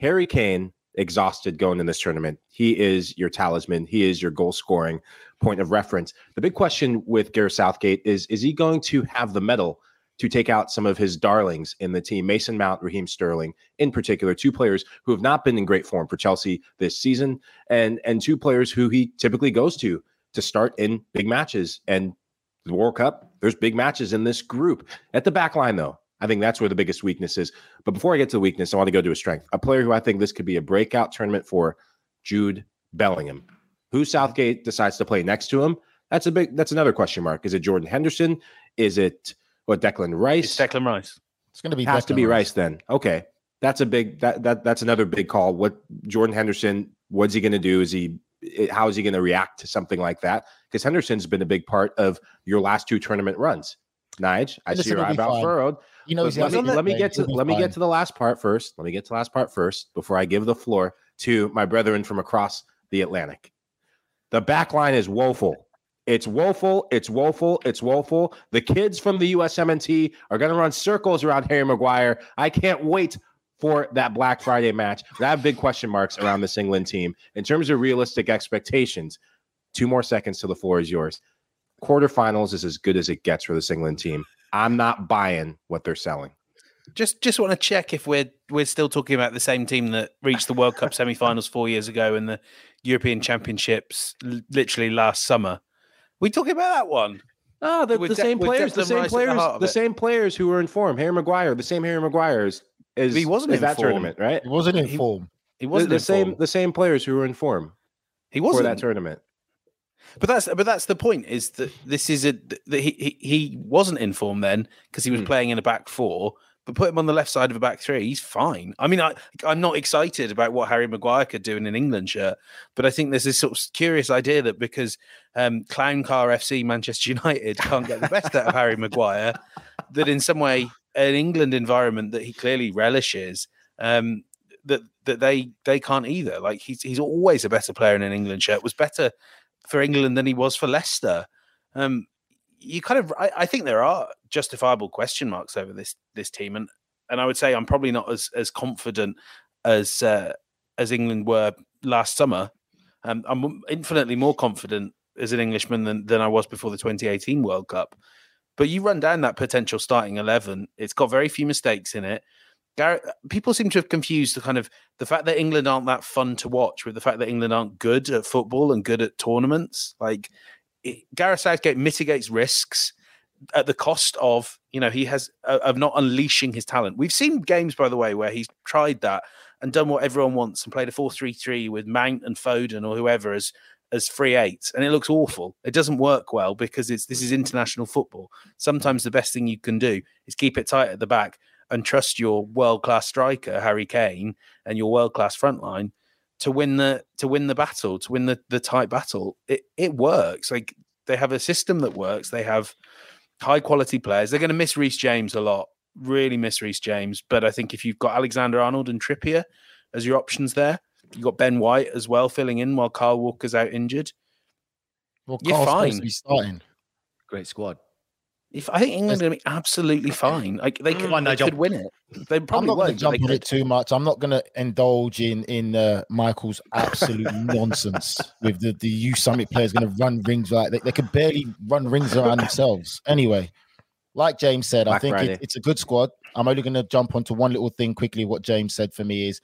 Harry Kane exhausted going in this tournament. He is your talisman. He is your goal scoring point of reference. The big question with Gareth Southgate is is he going to have the mettle to take out some of his darlings in the team, Mason Mount, Raheem Sterling, in particular, two players who have not been in great form for Chelsea this season, and and two players who he typically goes to to start in big matches. And the World Cup, there's big matches in this group. At the back line, though, I think that's where the biggest weakness is. But before I get to the weakness, I want to go to a strength. A player who I think this could be a breakout tournament for, Jude Bellingham. Who Southgate decides to play next to him? That's a big. That's another question mark. Is it Jordan Henderson? Is it what Declan Rice? It's Declan Rice. It's going to be has to be Rice. then. Okay, that's a big. That that that's another big call. What Jordan Henderson? What's he going to do? Is he? Eh, how is he going to react to something like that? Because Henderson's been a big part of your last two tournament runs. Nige, I see Henderson your will eyebrow furrowed. You know, let me, the- let me get to let me fine. get to the last part first. Let me get to the last part first before I give the floor to my brethren from across the Atlantic. The back line is woeful. It's woeful. It's woeful. It's woeful. The kids from the USMNT are going to run circles around Harry Maguire. I can't wait for that Black Friday match. I have big question marks around this England team in terms of realistic expectations. Two more seconds till the floor is yours. Quarterfinals is as good as it gets for this England team. I'm not buying what they're selling. Just just want to check if we're we're still talking about the same team that reached the World Cup semi-finals four years ago and the European Championships l- literally last summer. We talking about that one? Oh, the, the De- same with players, the same Rice at the players, the same players who were in form. Harry Maguire, the same Harry Maguire is, is, He wasn't is in that form. tournament, right? He wasn't in He- form. He wasn't the in same, form. the same players who were in form He wasn't for that tournament. But that's but that's the point is that this is a that he he, he wasn't in form then because he was Hmm. playing in a back four. But put him on the left side of a back three, he's fine. I mean, I I'm not excited about what Harry Maguire could do in an England shirt, but I think there's this sort of curious idea that because um, Clown Car FC Manchester United can't get the best out of Harry Maguire, that in some way an England environment that he clearly relishes, um, that that they they can't either. Like he's he's always a better player in an England shirt. Was better for England than he was for Leicester. Um, you kind of, I, I think there are justifiable question marks over this this team, and and I would say I'm probably not as as confident as uh, as England were last summer. Um, I'm infinitely more confident as an Englishman than than I was before the 2018 World Cup. But you run down that potential starting eleven; it's got very few mistakes in it. Garrett, people seem to have confused the kind of the fact that England aren't that fun to watch with the fact that England aren't good at football and good at tournaments. Like it, Gareth Southgate mitigates risks at the cost of you know he has uh, of not unleashing his talent. We've seen games by the way where he's tried that and done what everyone wants and played a 4-3-3 with Mount and Foden or whoever as as free eights and it looks awful. It doesn't work well because it's this is international football. Sometimes the best thing you can do is keep it tight at the back and trust your world class striker Harry Kane and your world class front line to win the to win the battle, to win the the tight battle. It it works. Like they have a system that works. They have high quality players. They're going to miss Reece James a lot. Really miss Reece James. But I think if you've got Alexander Arnold and Trippier as your options there, you've got Ben White as well filling in while Carl Walker's out injured. Well, You're Carl's supposed to fine. be starting. Great squad. If I think England's going to be absolutely fine. Like they could, Come on, they Nigel. could win it. They I'm probably not going won't. to jump on it too much. I'm not going to indulge in in uh, Michael's absolute nonsense with the the USMNT players going to run rings like they, they could barely run rings around themselves. Anyway, like James said, I think it, it's a good squad. I'm only going to jump onto one little thing quickly. What James said for me is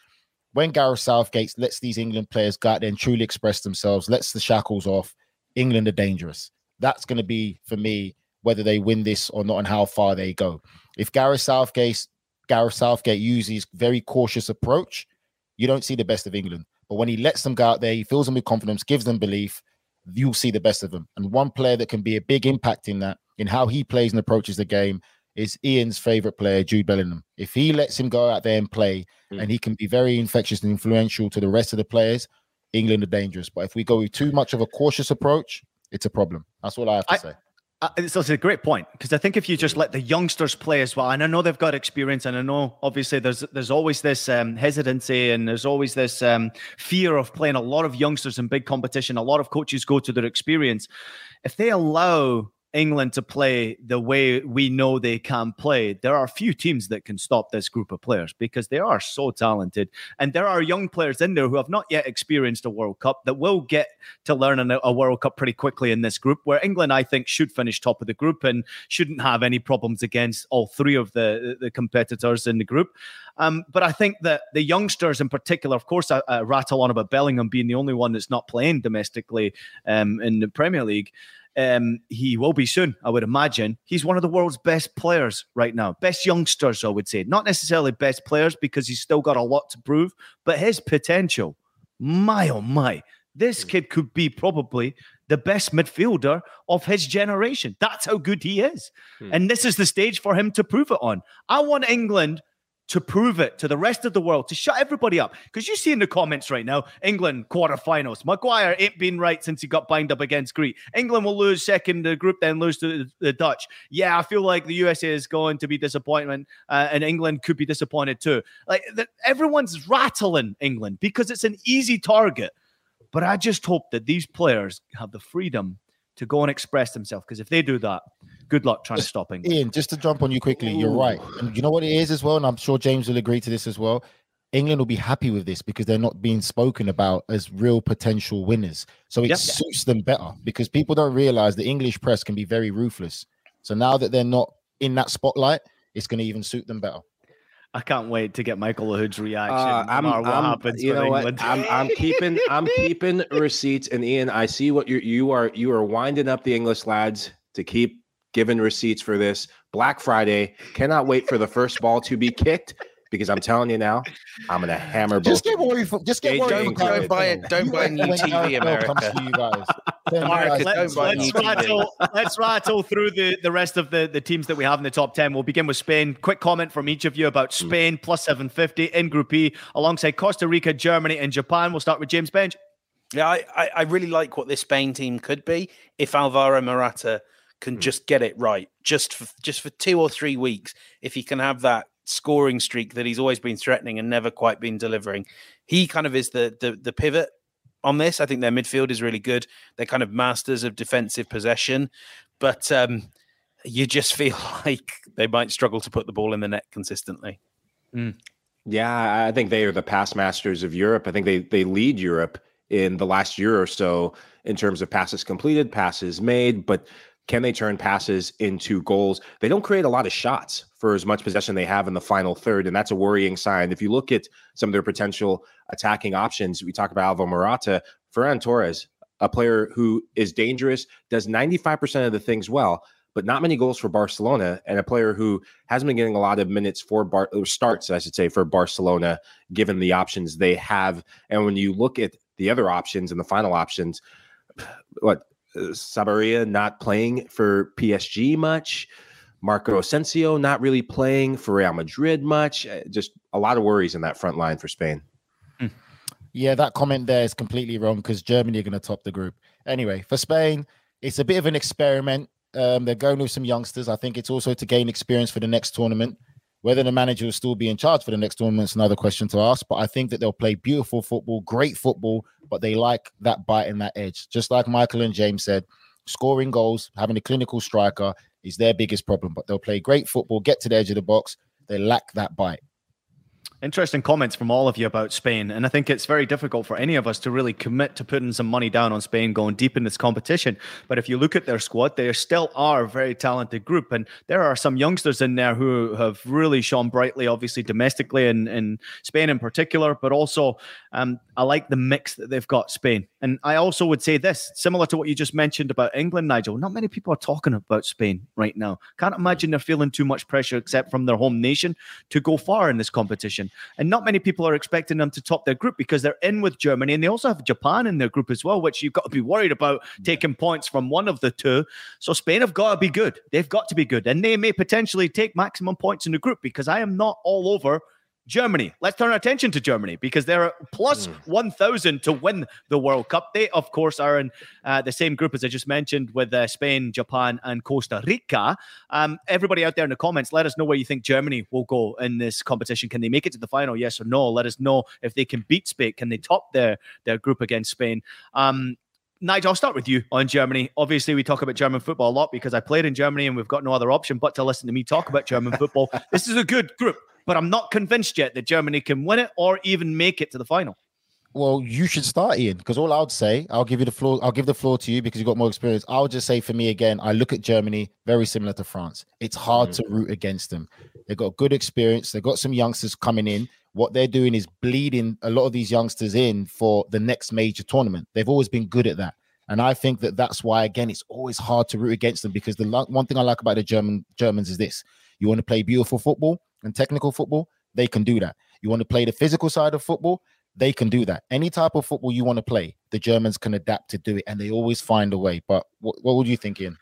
when Gareth Southgate lets these England players go out there and truly express themselves, lets the shackles off, England are dangerous. That's going to be for me whether they win this or not and how far they go. If Gareth Southgate Gareth Southgate uses very cautious approach, you don't see the best of England. But when he lets them go out there, he fills them with confidence, gives them belief, you'll see the best of them. And one player that can be a big impact in that, in how he plays and approaches the game, is Ian's favorite player, Jude Bellingham. If he lets him go out there and play, Mm. and he can be very infectious and influential to the rest of the players, England are dangerous. But if we go with too much of a cautious approach, it's a problem. That's all I have to I- say. Uh, it's, it's a great point because I think if you just let the youngsters play as well, and I know they've got experience, and I know obviously there's there's always this um, hesitancy and there's always this um, fear of playing a lot of youngsters in big competition. A lot of coaches go to their experience. If they allow England to play the way we know they can play, there are few teams that can stop this group of players because they are so talented. And there are young players in there who have not yet experienced a World Cup that will get to learn a, World Cup pretty quickly in this group, where England, I think, should finish top of the group and shouldn't have any problems against all three of the, the competitors in the group. Um, but I think that the youngsters in particular, of course, I, I, rattle on about Bellingham being the only one that's not playing domestically um, in the Premier League. Um, he will be soon, I would imagine. He's one of the world's best players right now, best youngsters, I would say. Not necessarily best players because he's still got a lot to prove, but his potential, my oh my, this kid could be probably the best midfielder of his generation. That's how good he is. Hmm. And this is the stage for him to prove it on. I want England to prove it to the rest of the world, to shut everybody up. Because you see in the comments right now, England quarterfinals. Maguire ain't been right since he got bind up against Greece. England will lose second the group, then lose to the Dutch. Yeah, I feel like the USA is going to be disappointment, uh, and England could be disappointed too. Like the, everyone's rattling England because it's an easy target. But I just hope that these players have the freedom to go and express themselves. Because if they do that, good luck trying just, to stop England. Ian, just to jump on you quickly, Ooh. you're right. And you know what it is as well, and I'm sure James will agree to this as well. England will be happy with this because they're not being spoken about as real potential winners. So it yep. suits them better because people don't realize the English press can be very ruthless. So now that they're not in that spotlight, it's going to even suit them better. I can't wait to get Michael Lahoud's reaction. Uh, I'm, what I'm, happens you know England. What? I'm, I'm keeping I'm keeping receipts. And Ian, I see what you you are you are winding up the English lads to keep giving receipts for this Black Friday. Cannot wait for the first ball to be kicked because I'm telling you now, I'm gonna hammer. Just get worried. For, just get worried. Don't, don't buy it. Don't buy new TV, America. You let's, let's rattle, let's rattle through the, the rest of the, the teams that we have in the top 10. We'll begin with Spain. Quick comment from each of you about hmm. Spain plus 750 in Group E alongside Costa Rica, Germany, and Japan. We'll start with James Benge. Yeah, I, I, I really like what this Spain team could be if Alvaro Morata can mm. just get it right, just for just for two or three weeks. If he can have that scoring streak that he's always been threatening and never quite been delivering, he kind of is the the, the pivot on this. I think their midfield is really good. They're kind of masters of defensive possession, but um, you just feel like they might struggle to put the ball in the net consistently. Mm. Yeah, I think they are the pass masters of Europe. I think they they lead Europe in the last year or so in terms of passes completed, passes made, but can they turn passes into goals? They don't create a lot of shots for as much possession they have in the final third, and that's a worrying sign. If you look at some of their potential attacking options, we talk about Alvaro Morata, Ferran Torres, a player who is dangerous, does 95% of the things well, but not many goals for Barcelona, and a player who hasn't been getting a lot of minutes for Bar starts, I should say, for Barcelona, given the options they have. And when you look at the other options and the final options, what Sarabia not playing for PSG much. Marco Asensio not really playing for Real Madrid much. Uh, just a lot of worries in that front line for Spain. Hmm. Yeah, that comment there is completely wrong because Germany are going to top the group. Anyway, for Spain, it's a bit of an experiment. Um, they're going with some youngsters. I think it's also to gain experience for the next tournament. Whether the manager will still be in charge for the next tournament is another question to ask. But I think that they'll play beautiful football, great football, but they like that bite and that edge. Just like Michael and James said, scoring goals, having a clinical striker is their biggest problem. But they'll play great football, get to the edge of the box. They lack that bite. Interesting comments from all of you about Spain. And I think it's very difficult for any of us to really commit to putting some money down on Spain going deep in this competition. But if you look at their squad, they still are a very talented group. And there are some youngsters in there who have really shone brightly, obviously domestically in, in Spain in particular, but also um, I like the mix that they've got, Spain. And I also would say this, similar to what you just mentioned about England, Nigel, not many people are talking about Spain right now. Can't hmm. imagine they're feeling too much pressure except from their home nation to go far in this competition. And not many people are expecting them to top their group because they're in with Germany and they also have Japan in their group as well, which you've got to be worried about hmm. taking points from one of the two. So Spain have got to be good. They've got to be good. And they may potentially take maximum points in the group because I am not all over Germany. Let's turn our attention to Germany because they're plus mm. 1,000 to win the World Cup. They, of course, are in uh, the same group as I just mentioned with uh, Spain, Japan, and Costa Rica. Um, everybody out there in the comments, let us know where you think Germany will go in this competition. Can they make it to the final? Yes or no? Let us know if they can beat Spain. Can they top their, their group against Spain? Um, Nigel, I'll start with you on Germany. Obviously, we talk about German football a lot because I played in Germany and we've got no other option but to listen to me talk about German football. this is a good group, but I'm not convinced yet that Germany can win it or even make it to the final. Well, you should start, Ian, because all I would say, I'll give you the floor. I'll give the floor to you because you've got more experience. I'll just say for me again, I look at Germany very similar to France. It's hard mm-hmm. to root against them. They've got good experience. They've got some youngsters coming in. What they're doing is bleeding a lot of these youngsters in for the next major tournament. They've always been good at that. And I think that that's why, again, it's always hard to root against them because the one thing I like about the German Germans is this: you want to play beautiful football and technical football, they can do that. You want to play the physical side of football, they can do that. Any type of football you want to play, the Germans can adapt to do it, and they always find a way. But what, what would you think, Ian?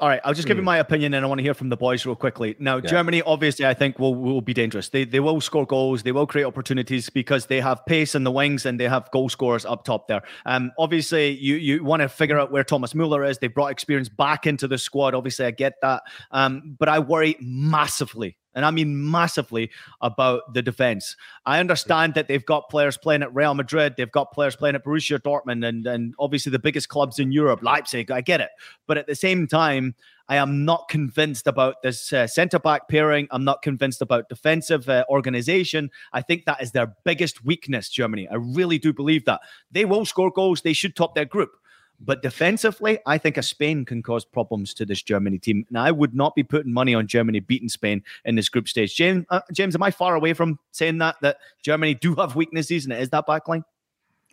All right, I'll just give you hmm. my opinion, and I want to hear from the boys real quickly. Now, yeah. Germany, obviously, I think will will be dangerous. They they will score goals, they will create opportunities because they have pace in the wings and they have goal scorers up top there. Um, obviously, you you want to figure out where Thomas Muller is. They brought experience back into the squad. Obviously, I get that, um, but I worry massively and I mean massively about the defense. I understand that they've got players playing at Real Madrid, they've got players playing at Borussia Dortmund, and and obviously the biggest clubs in Europe, Leipzig. I get it, but at the same time. I am not convinced about this uh, centre back pairing. I'm not convinced about defensive uh, organization. I think that is their biggest weakness, Germany. I really do believe that. They will score goals. They should top their group. But defensively, I think a Spain can cause problems to this Germany team. And I would not be putting money on Germany beating Spain in this group stage. James, uh, James, am I far away from saying that that Germany do have weaknesses and it is that backline?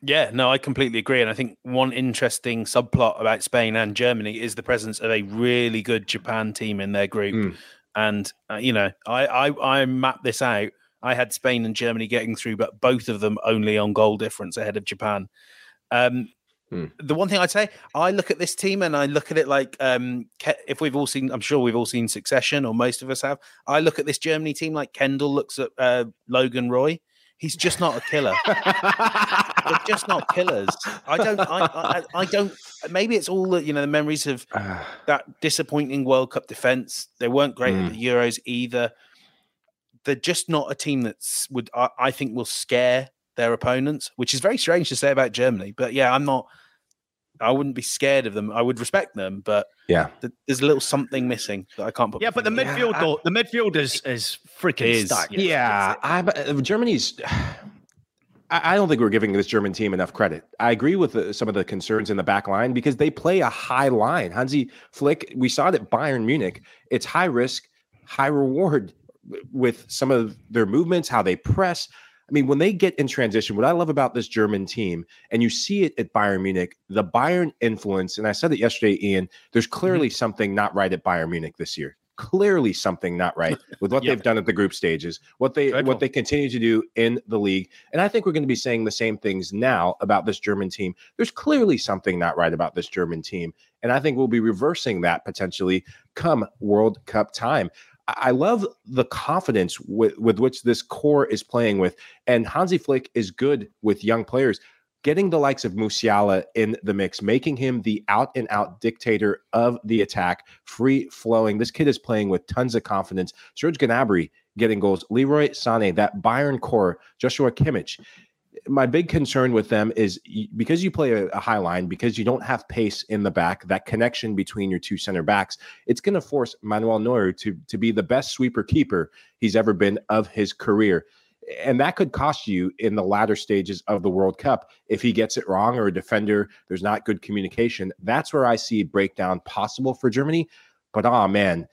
Yeah, no, I completely agree. And I think one interesting subplot about Spain and Germany is the presence of a really good Japan team in their group. Mm. And uh, you know, I, I I mapped this out. I had Spain and Germany getting through, but both of them only on goal difference ahead of Japan. Um, Hmm. The one thing I'd say, I look at this team and I look at it like um, if we've all seen, I'm sure we've all seen Succession, or most of us have. I look at this Germany team like Kendall looks at uh, Logan Roy. He's just not a killer. They're just not killers. I don't. I, I, I, don't. Maybe it's all the you know the memories of that disappointing World Cup defense. They weren't great mm. at the Euros either. They're just not a team that's would I, I think will scare their opponents, which is very strange to say about Germany. But yeah, I'm not. I wouldn't be scared of them. I would respect them, but yeah, th- there's a little something missing that I can't put. Yeah, but the midfield, yeah, though, the midfield is is freaking is. stacked. Yeah, I, uh, Germany's. I don't think we're giving this German team enough credit. I agree with the, some of the concerns in the back line because they play a high line. Hansi Flick, we saw that at Bayern Munich. It's high risk, high reward with some of their movements, how they press. I mean, when they get in transition, what I love about this German team, and you see it at Bayern Munich, the Bayern influence, and I said it yesterday, Ian, there's mm-hmm. clearly mm-hmm. something not right at Bayern Munich this year. Clearly something not right with what they've done at the group stages, what they Dreadful. what they continue to do in the league. And I think we're going to be saying the same things now about this German team. There's clearly something not right about this German team. And I think we'll be reversing that potentially come World Cup time. I love the confidence with, with which this core is playing with. And Hansi Flick is good with young players. Getting the likes of Musiala in the mix, making him the out and out dictator of the attack, free flowing. This kid is playing with tons of confidence. Serge Gnabry getting goals. Leroy Sané, that Bayern core, Joshua Kimmich my big concern with them is because you play a, high line, because you don't have pace in the back, that connection between your two center backs, it's going to force Manuel Neuer to to be the best sweeper keeper he's ever been of his career. And that could cost you in the latter stages of the World Cup if he gets it wrong or a defender, there's not good communication. That's where I see breakdown possible for Germany. But oh man,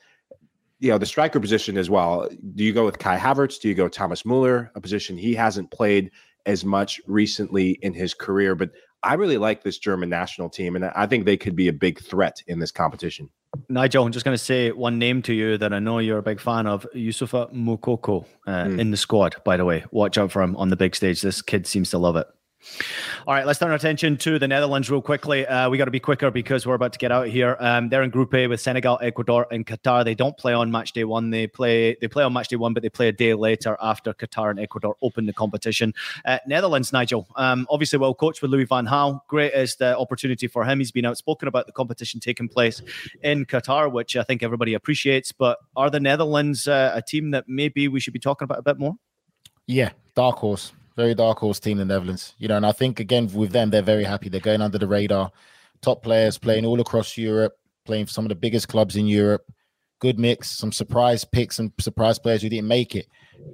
you know, the striker position as well. Do you go with Kai Havertz? Do you go Thomas Muller, a position he hasn't played as much recently in his career. But I really like this German national team, and I think they could be a big threat in this competition. Nigel, I'm just going to say one name to you that I know you're a big fan of Youssoufa Moukoko, uh, mm. in the squad, by the way. Watch out for him on the big stage. This kid seems to love it. All right, let's turn our attention to the Netherlands real quickly. Uh, we got to be quicker because we're about to get out here. Um, they're in Group A with Senegal, Ecuador, and Qatar. They don't play on match day one. They play they play on match day one, but they play a day later after Qatar and Ecuador open the competition. Uh, Netherlands, Nigel, um, obviously well coached with Louis van Gaal. Greatest uh, opportunity for him. He's been outspoken about the competition taking place in Qatar, which I think everybody appreciates. But are the Netherlands uh, a team that maybe we should be talking about a bit more? Yeah, dark horse very dark horse team, in the Netherlands. You know, and I think again with them, they're very happy. They're going under the radar. top players playing all across Europe, playing for some of the biggest clubs in Europe. Good mix, some surprise picks and surprise players who didn't make it.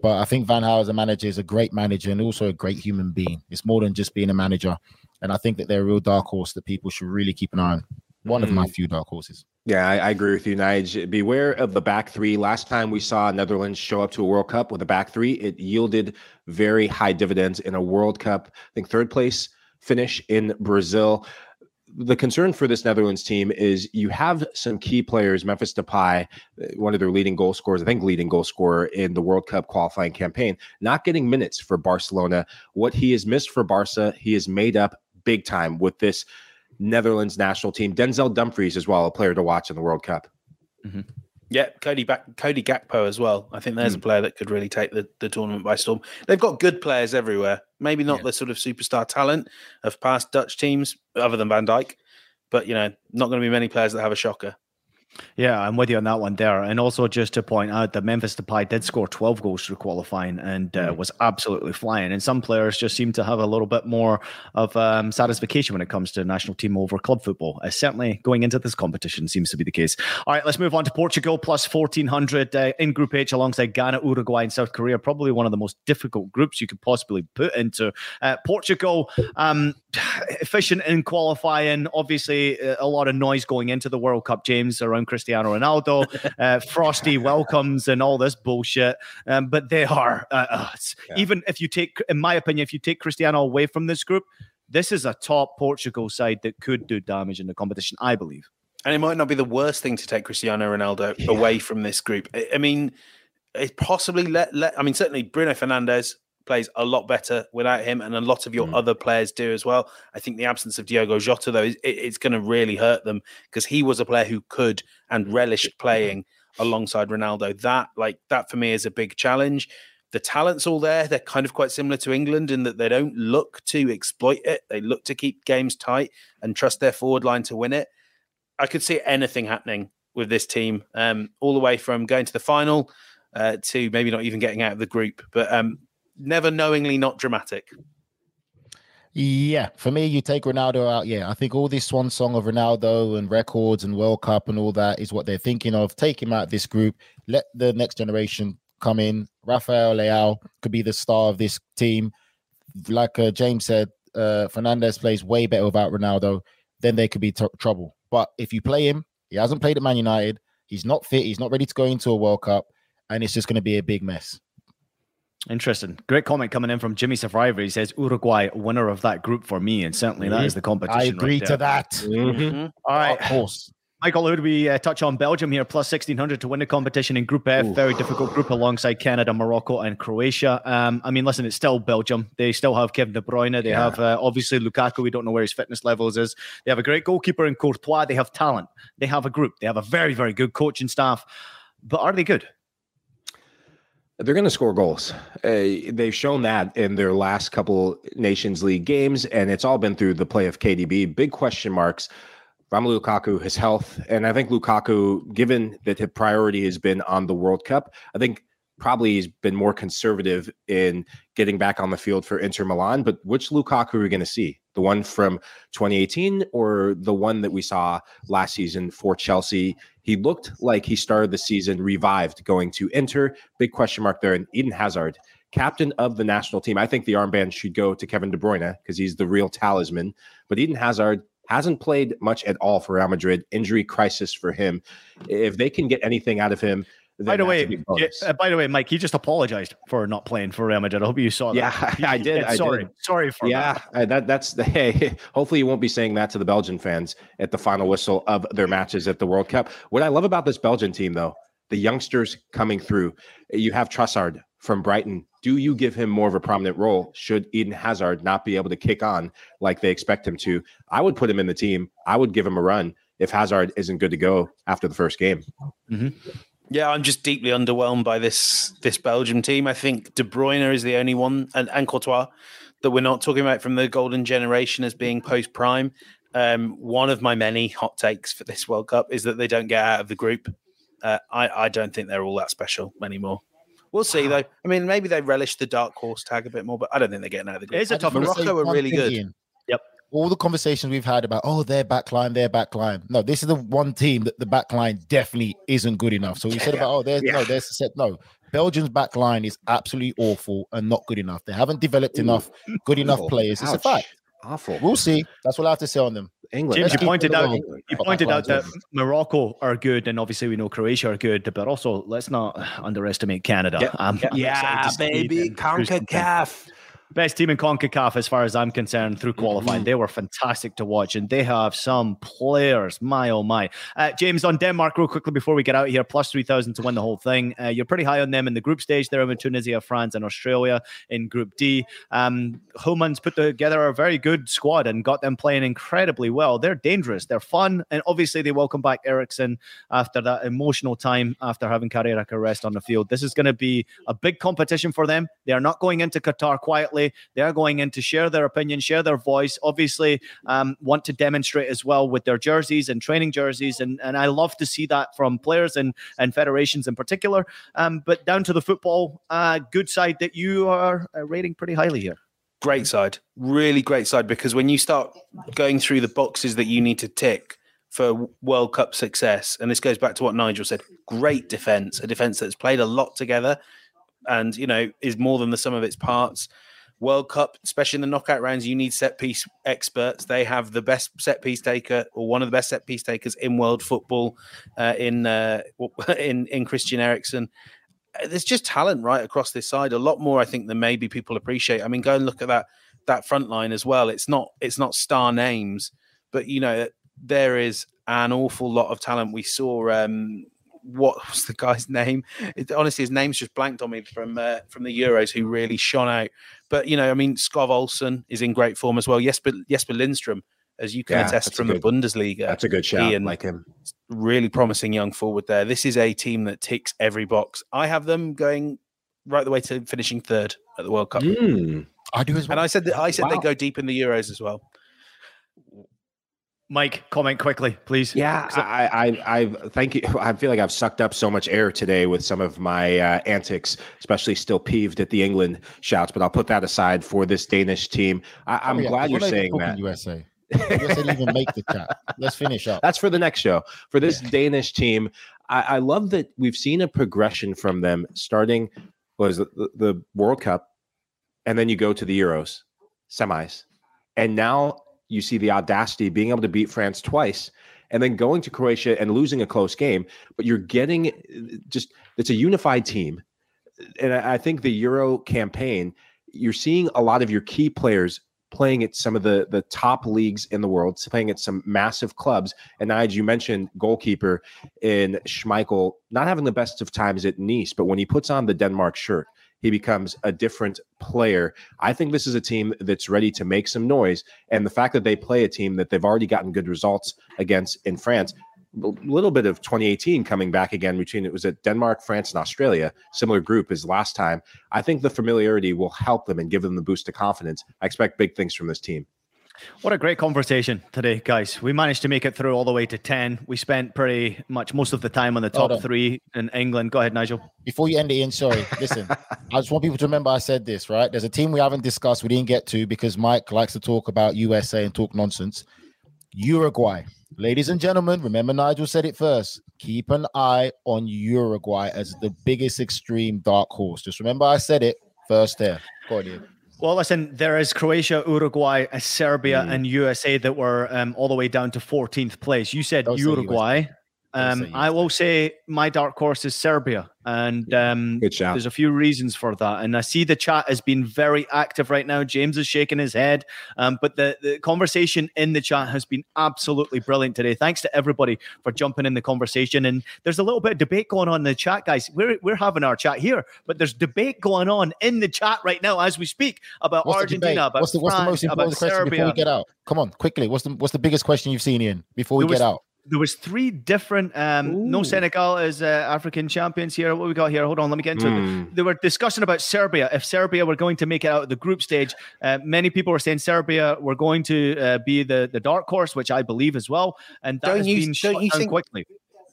But I think Van Gaal as a manager is a great manager and also a great human being. It's more than just being a manager. And I think that they're a real dark horse that people should really keep an eye on. One of my mm. few dark horses. Yeah, I, I agree with you, Nige. Beware of the back three. Last time we saw Netherlands show up to a World Cup with a back three, it yielded very high dividends in a World Cup. I think third place finish in Brazil. The concern for this Netherlands team is you have some key players, Memphis Depay, one of their leading goal scorers, I think leading goal scorer in the World Cup qualifying campaign, not getting minutes for Barcelona. What he has missed for Barca, he has made up big time with this Netherlands national team. Denzel Dumfries as well, a player to watch in the World Cup. Mm-hmm. Yeah, Cody back, Cody Gakpo as well. I think there's Mm. a player that could really take the, the tournament by storm. They've got good players everywhere. Maybe not the sort of superstar talent of past Dutch teams, other than Van Dijk, but you know, not going to be many players that have a shocker. Yeah, I'm with you on that one there. And also just to point out that Memphis Depay did score 12 goals through qualifying and uh, was absolutely flying. And some players just seem to have a little bit more of um, satisfaction when it comes to national team over club football. Uh, certainly going into this competition seems to be the case. All right, let's move on to Portugal plus 1400 uh, in Group H alongside Ghana, Uruguay, and South Korea. Probably one of the most difficult groups you could possibly put into. Uh, Portugal, um, efficient in qualifying. Obviously, uh, a lot of noise going into the World Cup, James, around Cristiano Ronaldo, uh, frosty welcomes, and all this bullshit. Um, but they are, uh, uh, it's- even if you take, in my opinion, if you take Cristiano away from this group, this is a top Portugal side that could do damage in the competition, I believe. And it might not be the worst thing to take Cristiano Ronaldo away from this group. I, I mean, it possibly let, let I mean, certainly Bruno Fernandes plays a lot better without him, and a lot of your Mm. other players do as well. I think the absence of Diogo Jota, though, is, it, it's going to really hurt them because he was a player who could and relished playing alongside Ronaldo. That, like, that for me is a big challenge. The talent's all there. They're kind of quite similar to England in that they don't look to exploit it. They look to keep games tight and trust their forward line to win it. I could see anything happening with this team, um, all the way from going to the final uh, to maybe not even getting out of the group, but um, never knowingly not dramatic. Yeah, for me, you take Ronaldo out. Yeah, I think all this swan song of Ronaldo and records and World Cup and all that is what they're thinking of. Take him out of this group. Let the next generation come in. Rafael Leao could be the star of this team. Like uh, James said, uh, Fernandes plays way better without Ronaldo. Then there could be t- trouble. But if you play him, he hasn't played at Man United. He's not fit. He's not ready to go into a World Cup, and it's just going to be a big mess. Interesting. Great comment coming in from Jimmy Survivor. He says Uruguay winner of that group for me, and certainly that Mhm. is the competition. I agree there. to that. Mm-hmm. All right. Of course. Michael, who do we uh, touch on? Belgium here, plus 1600 to win the competition in Group F. Very difficult group alongside Canada, Morocco, and Croatia. Um, I mean, listen, it's still Belgium. They still have Kevin De Bruyne. They Yeah. have uh, obviously Lukaku. We don't know where his fitness levels is. They have a great goalkeeper in Courtois. They have talent. They have a group. They have a very, very good coaching staff. But are they good? They're going to score goals. Uh, they've shown that in their last couple Nations League games, and it's all been through the play of KDB. Big question marks. Romelu Lukaku, his health, and I think Lukaku, given that his priority has been on the World Cup, I think probably he's been more conservative in getting back on the field for Inter Milan. But which Lukaku are we going to see? The one from 2018 or the one that we saw last season for Chelsea? He looked like he started the season revived going to Inter. Big question mark there. And Eden Hazard, captain of the national team. I think the armband should go to Kevin De Bruyne because he's the real talisman. But Eden Hazard hasn't played much at all for Real Madrid. Injury crisis for him. If they can get anything out of him, By the way, yeah, uh, by the way, Mike, he just apologized for not playing for Real Madrid. I hope you saw that. Yeah, He- I did, said I sorry, did. sorry for yeah, that. that that's the hey. Hopefully, you won't be saying that to the Belgian fans at the final whistle of their matches at the World Cup. What I love about this Belgian team, though, the youngsters coming through. You have Trossard from Brighton. Do you give him more of a prominent role? Should Eden Hazard not be able to kick on like they expect him to? I would put him in the team. I would give him a run if Hazard isn't good to go after the first game. Yeah, I'm just deeply underwhelmed by this this Belgium team. I think De Bruyne is the only one, and, and Courtois, that we're not talking about from the golden generation as being post prime. Um, one of my many hot takes for this World Cup is that they don't get out of the group. Uh, I, I don't think they're all that special anymore. We'll see though. I mean, maybe they relish the dark horse tag a bit more, but I don't think they're getting out of the group. It is a tough I just Morocco are really good. Ian. Yep. all the conversations we've had about oh their backline, their backline. No, this is the one team that the backline definitely isn't good enough. So we said about oh there's Yeah. no there's set no. Belgium's backline is absolutely awful and not good enough. They haven't developed enough good enough Awful. players. It's a Ouch. fact. Awful. We'll see. That's what I have to say on them. England. James, you pointed out along. you pointed out that awful. Morocco are good, and obviously we know Croatia are good, but also let's not underestimate Canada. Yeah, Um, I'm yeah, excited to see baby, them through something. CONCACAF. Best team in CONCACAF, as far as I'm concerned, through qualifying. Mm-hmm. They were fantastic to watch, and they have some players. My oh my! Uh, James, on Denmark, real quickly before we get out of here, plus three thousand to win the whole thing. Uh, you're pretty high on them in the group stage. They're with Tunisia, France, and Australia in Group D. Um, Humans put together a very good squad and got them playing incredibly well. They're dangerous. They're fun, and obviously they welcome back Eriksen after that emotional time after having cardiac arrest on the field. This is going to be a big competition for them. They are not going into Qatar quietly. They are going in to share their opinion, share their voice. Obviously, um, want to demonstrate as well with their jerseys and training jerseys, and and I love to see that from players and and federations in particular. Um, but down to the football, uh, good side that you are uh, rating pretty highly here. great side, really great side. Because when you start going through the boxes that you need to tick for World Cup success, and this goes back to what Nigel said, great defense, a defense that's played a lot together, and you know is more than the sum of its parts. World Cup, especially in the knockout rounds, you need set piece experts. They have the best set piece taker, or one of the best set piece takers in world football, uh, in uh, in in Christian Eriksen. Uh, there's just talent right across this side. A lot more i think than maybe people appreciate. I mean go and look at that that front line as well. It's not it's not star names but you know there is an awful lot of talent. We saw um what was the guy's name it, honestly his name's just blanked on me from uh, from the euros who really shone out but you know i mean skov olsen is in great form as well jesper jesper lindstrom as you can Yeah, attest from good- the bundesliga That's a good shout. Ian. like him. really promising young forward there. This is a team that ticks every box. I have them going right the way to finishing third at the World Cup. Mm. I do as well. And I said that I said they Wow. go deep in the Euros as well. Mike, comment quickly, please. Yeah, I, I, I thank you. I feel like I've sucked up so much air today with some of my uh, antics, especially still peeved at the England shouts. But I'll put that aside for this Danish team. I, I'm Oh, yeah, glad you're saying that. USA. USA didn't even make the chat. Let's finish up. That's for the next show. For this Danish team, I, I love that we've seen a progression from them starting was the, the World Cup, and then you go to the Euros semis, and now you see the audacity being able to beat France twice, and then going to Croatia and losing a close game. But you're getting uh, just it's a unified team, and I I think the Euro campaign, you're seeing a lot of your key players playing at some of the the top leagues in the world, playing at some massive clubs. And Nige, you mentioned goalkeeper in Schmeichel not having the best of times at Nice, but when he puts on the Denmark shirt, he becomes a different player. I think this is a team that's ready to make some noise. And the fact that they play a team that they've already gotten good results against in France, a little bit of 2018 coming back again between it was at Denmark, France, and Australia, similar group as last time. I think the familiarity will help them and give them the boost of confidence. I expect big things from this team. What a great conversation today, guys. We managed to make it through all the way to 10. We spent pretty much most of the time on the top on. three in England. Go ahead, Nigel. Before you end it in, sorry. Listen, I just want people to remember I said this, right? There's a team we haven't discussed, we didn't get to because Mike likes to talk about USA and talk nonsense. Uruguay. Ladies and gentlemen, remember Nigel said it first. Keep an eye on Uruguay as the biggest extreme dark horse. Just remember I said it first there. Go Ian. Well, listen, there is Croatia, Uruguay, uh, Serbia, Mm. and USA that were um, all the way down to 14th place. You said Uruguay. Um, I will say my dark horse is Serbia, and um, Good shout. there's a few reasons for that. And I see the chat has been very active right now. James is shaking his head, um, but the, the conversation in the chat has been absolutely brilliant today. Thanks to everybody for jumping in the conversation. And there's a little bit of debate going on in the chat, guys. We're we're having our chat here, but there's debate going on in the chat right now as we speak about What's Argentina, debate? about What's the, what's the most about important question before we get out? Come on, quickly. What's the what's the biggest question you've seen, Ian, before we There get was- out? There was three different um no senegal is uh, african champions here what we got here hold on let me get into it Mm. they were discussing about serbia if serbia were going to make it out of the group stage uh, many people were saying serbia were going to uh, be the the dark horse which i believe as well and that Don't has you- been don't shut you down think- quickly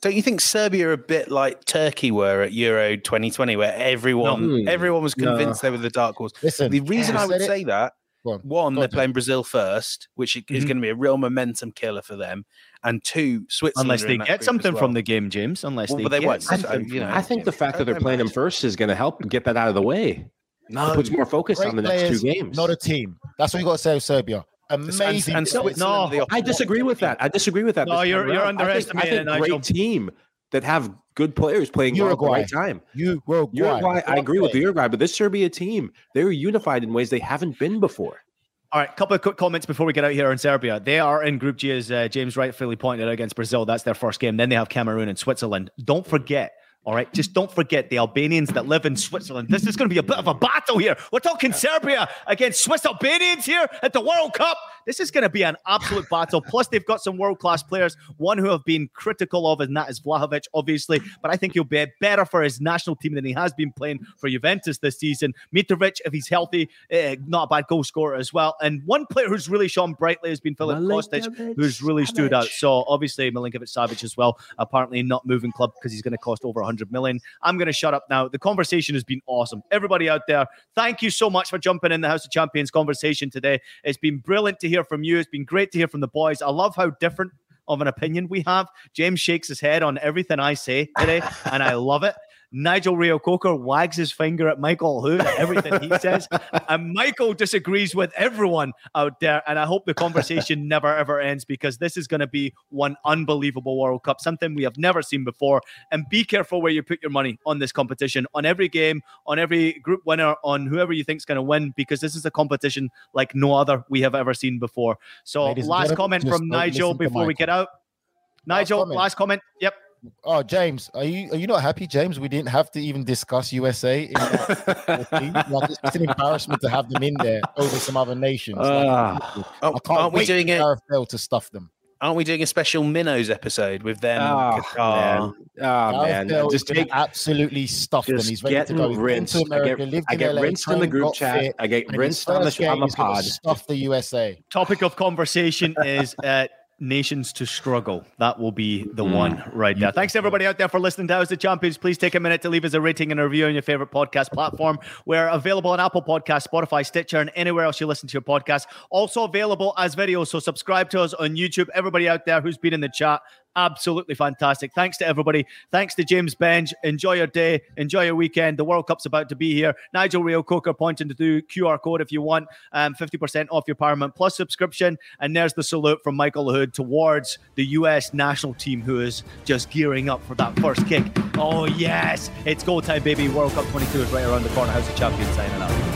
Don't you think Serbia are a bit like Turkey were at Euro 2020, where everyone No. everyone was No. convinced they were the dark horse? Listen, The reason I I would said it. say that Go on. One, Go they're on, playing Brazil first, which is Mhm. going to be a real momentum killer for them. And two, Switzerland. Unless they get group as something from the game, James. Unless Well, they, but they get won't. something. So, you know, I think the fact that they're playing them first is going to help get that out of the way. No, It puts more focus on the next players, two games. Not a team. That's what you got to say with Serbia. Amazing. and players. Switzerland No, the I disagree with that. I disagree with that. No, you're- you're around. I think- underestimating I think great team that have good players playing well at the Uruguay. right time. You Uruguay. Uruguay, I agree with the Uruguay, but this Serbia team, they're unified in ways they haven't been before. All right, couple of quick comments before we get out here on Serbia. They are in Group G, as uh, James rightfully pointed out, against Brazil. That's their first game. Then they have Cameroon and Switzerland. Don't forget, all right, just don't forget the Albanians that live in Switzerland. This is going to be a bit of a battle here. We're talking Serbia against Swiss Albanians here at the World Cup. This is going to be an absolute battle. Plus, they've got some world class players. One who have been critical of, and that is Vlahovic, obviously. But I think he'll be better for his national team than he has been playing for Juventus this season. Mitrovic, if he's healthy, uh, not a bad goal scorer as well. And one player who's really shone brightly has been Filip Kostic, who's really stood out. So obviously Milinkovic Savic as well. Apparently not moving club because he's going to cost over 100 million. I'm going to shut up now. The conversation has been awesome. Everybody out there, thank you so much for jumping in the House of Champions conversation today. It's been brilliant to hear from you. It's been great to hear from the boys. I love how different of an opinion we have. James shakes his head on everything I say today, and I love it. Nigel Reo-Coker wags his finger at Michael Lahoud at everything he says. And Michael disagrees with everyone out there. And I hope the conversation never ever ends because this is going to be one unbelievable World Cup, something we have never seen before. And be careful where you put your money on this competition, on every game, on every group winner, on whoever you think is going to win, because this is a competition like no other we have ever seen before. So, Ladies last comment from Nigel before we get out. Nigel, comment. last comment. Yep. Oh, James, are you are you not happy, James? We didn't have to even discuss USA. In like, it's, it's an embarrassment to have them in there over some other nations. Like, Ah. I Aren't- can't aren't we doing for it? Gareth Bale to stuff them. Aren't we doing a special Minnows episode with them? Oh, Qatar? man. Oh, Gareth man. Just gonna take absolutely stuff them. He's ready to go. He's rinsed. to America, I get, I get LA, rinsed in the group chat. fit, I get rinsed on the, first sh- on game, the gonna pod. Stuff the USA. Topic of conversation is uh, nations to struggle. That will be the mm. one right there. Thanks everybody out there for listening to House of Champions. Please take a minute to leave us a rating and a review on your favorite podcast platform. We're available on Apple Podcasts, Spotify, Stitcher, and anywhere else you listen to your podcast. Also available as videos. So subscribe to us on YouTube. Everybody out there who's been in the chat, absolutely fantastic. Thanks to everybody. Thanks to James Benge. Enjoy your day. Enjoy your weekend. The World Cup's about to be here. Nigel Reo-Coker pointing to the QR code if you want um, 50% off your Paramount Plus subscription. And there's the salute from Michael Lahoud towards the US national team who is just gearing up for that first kick. Oh, yes. It's go time, baby. World Cup 22 is right around the corner. House of Champions signing up.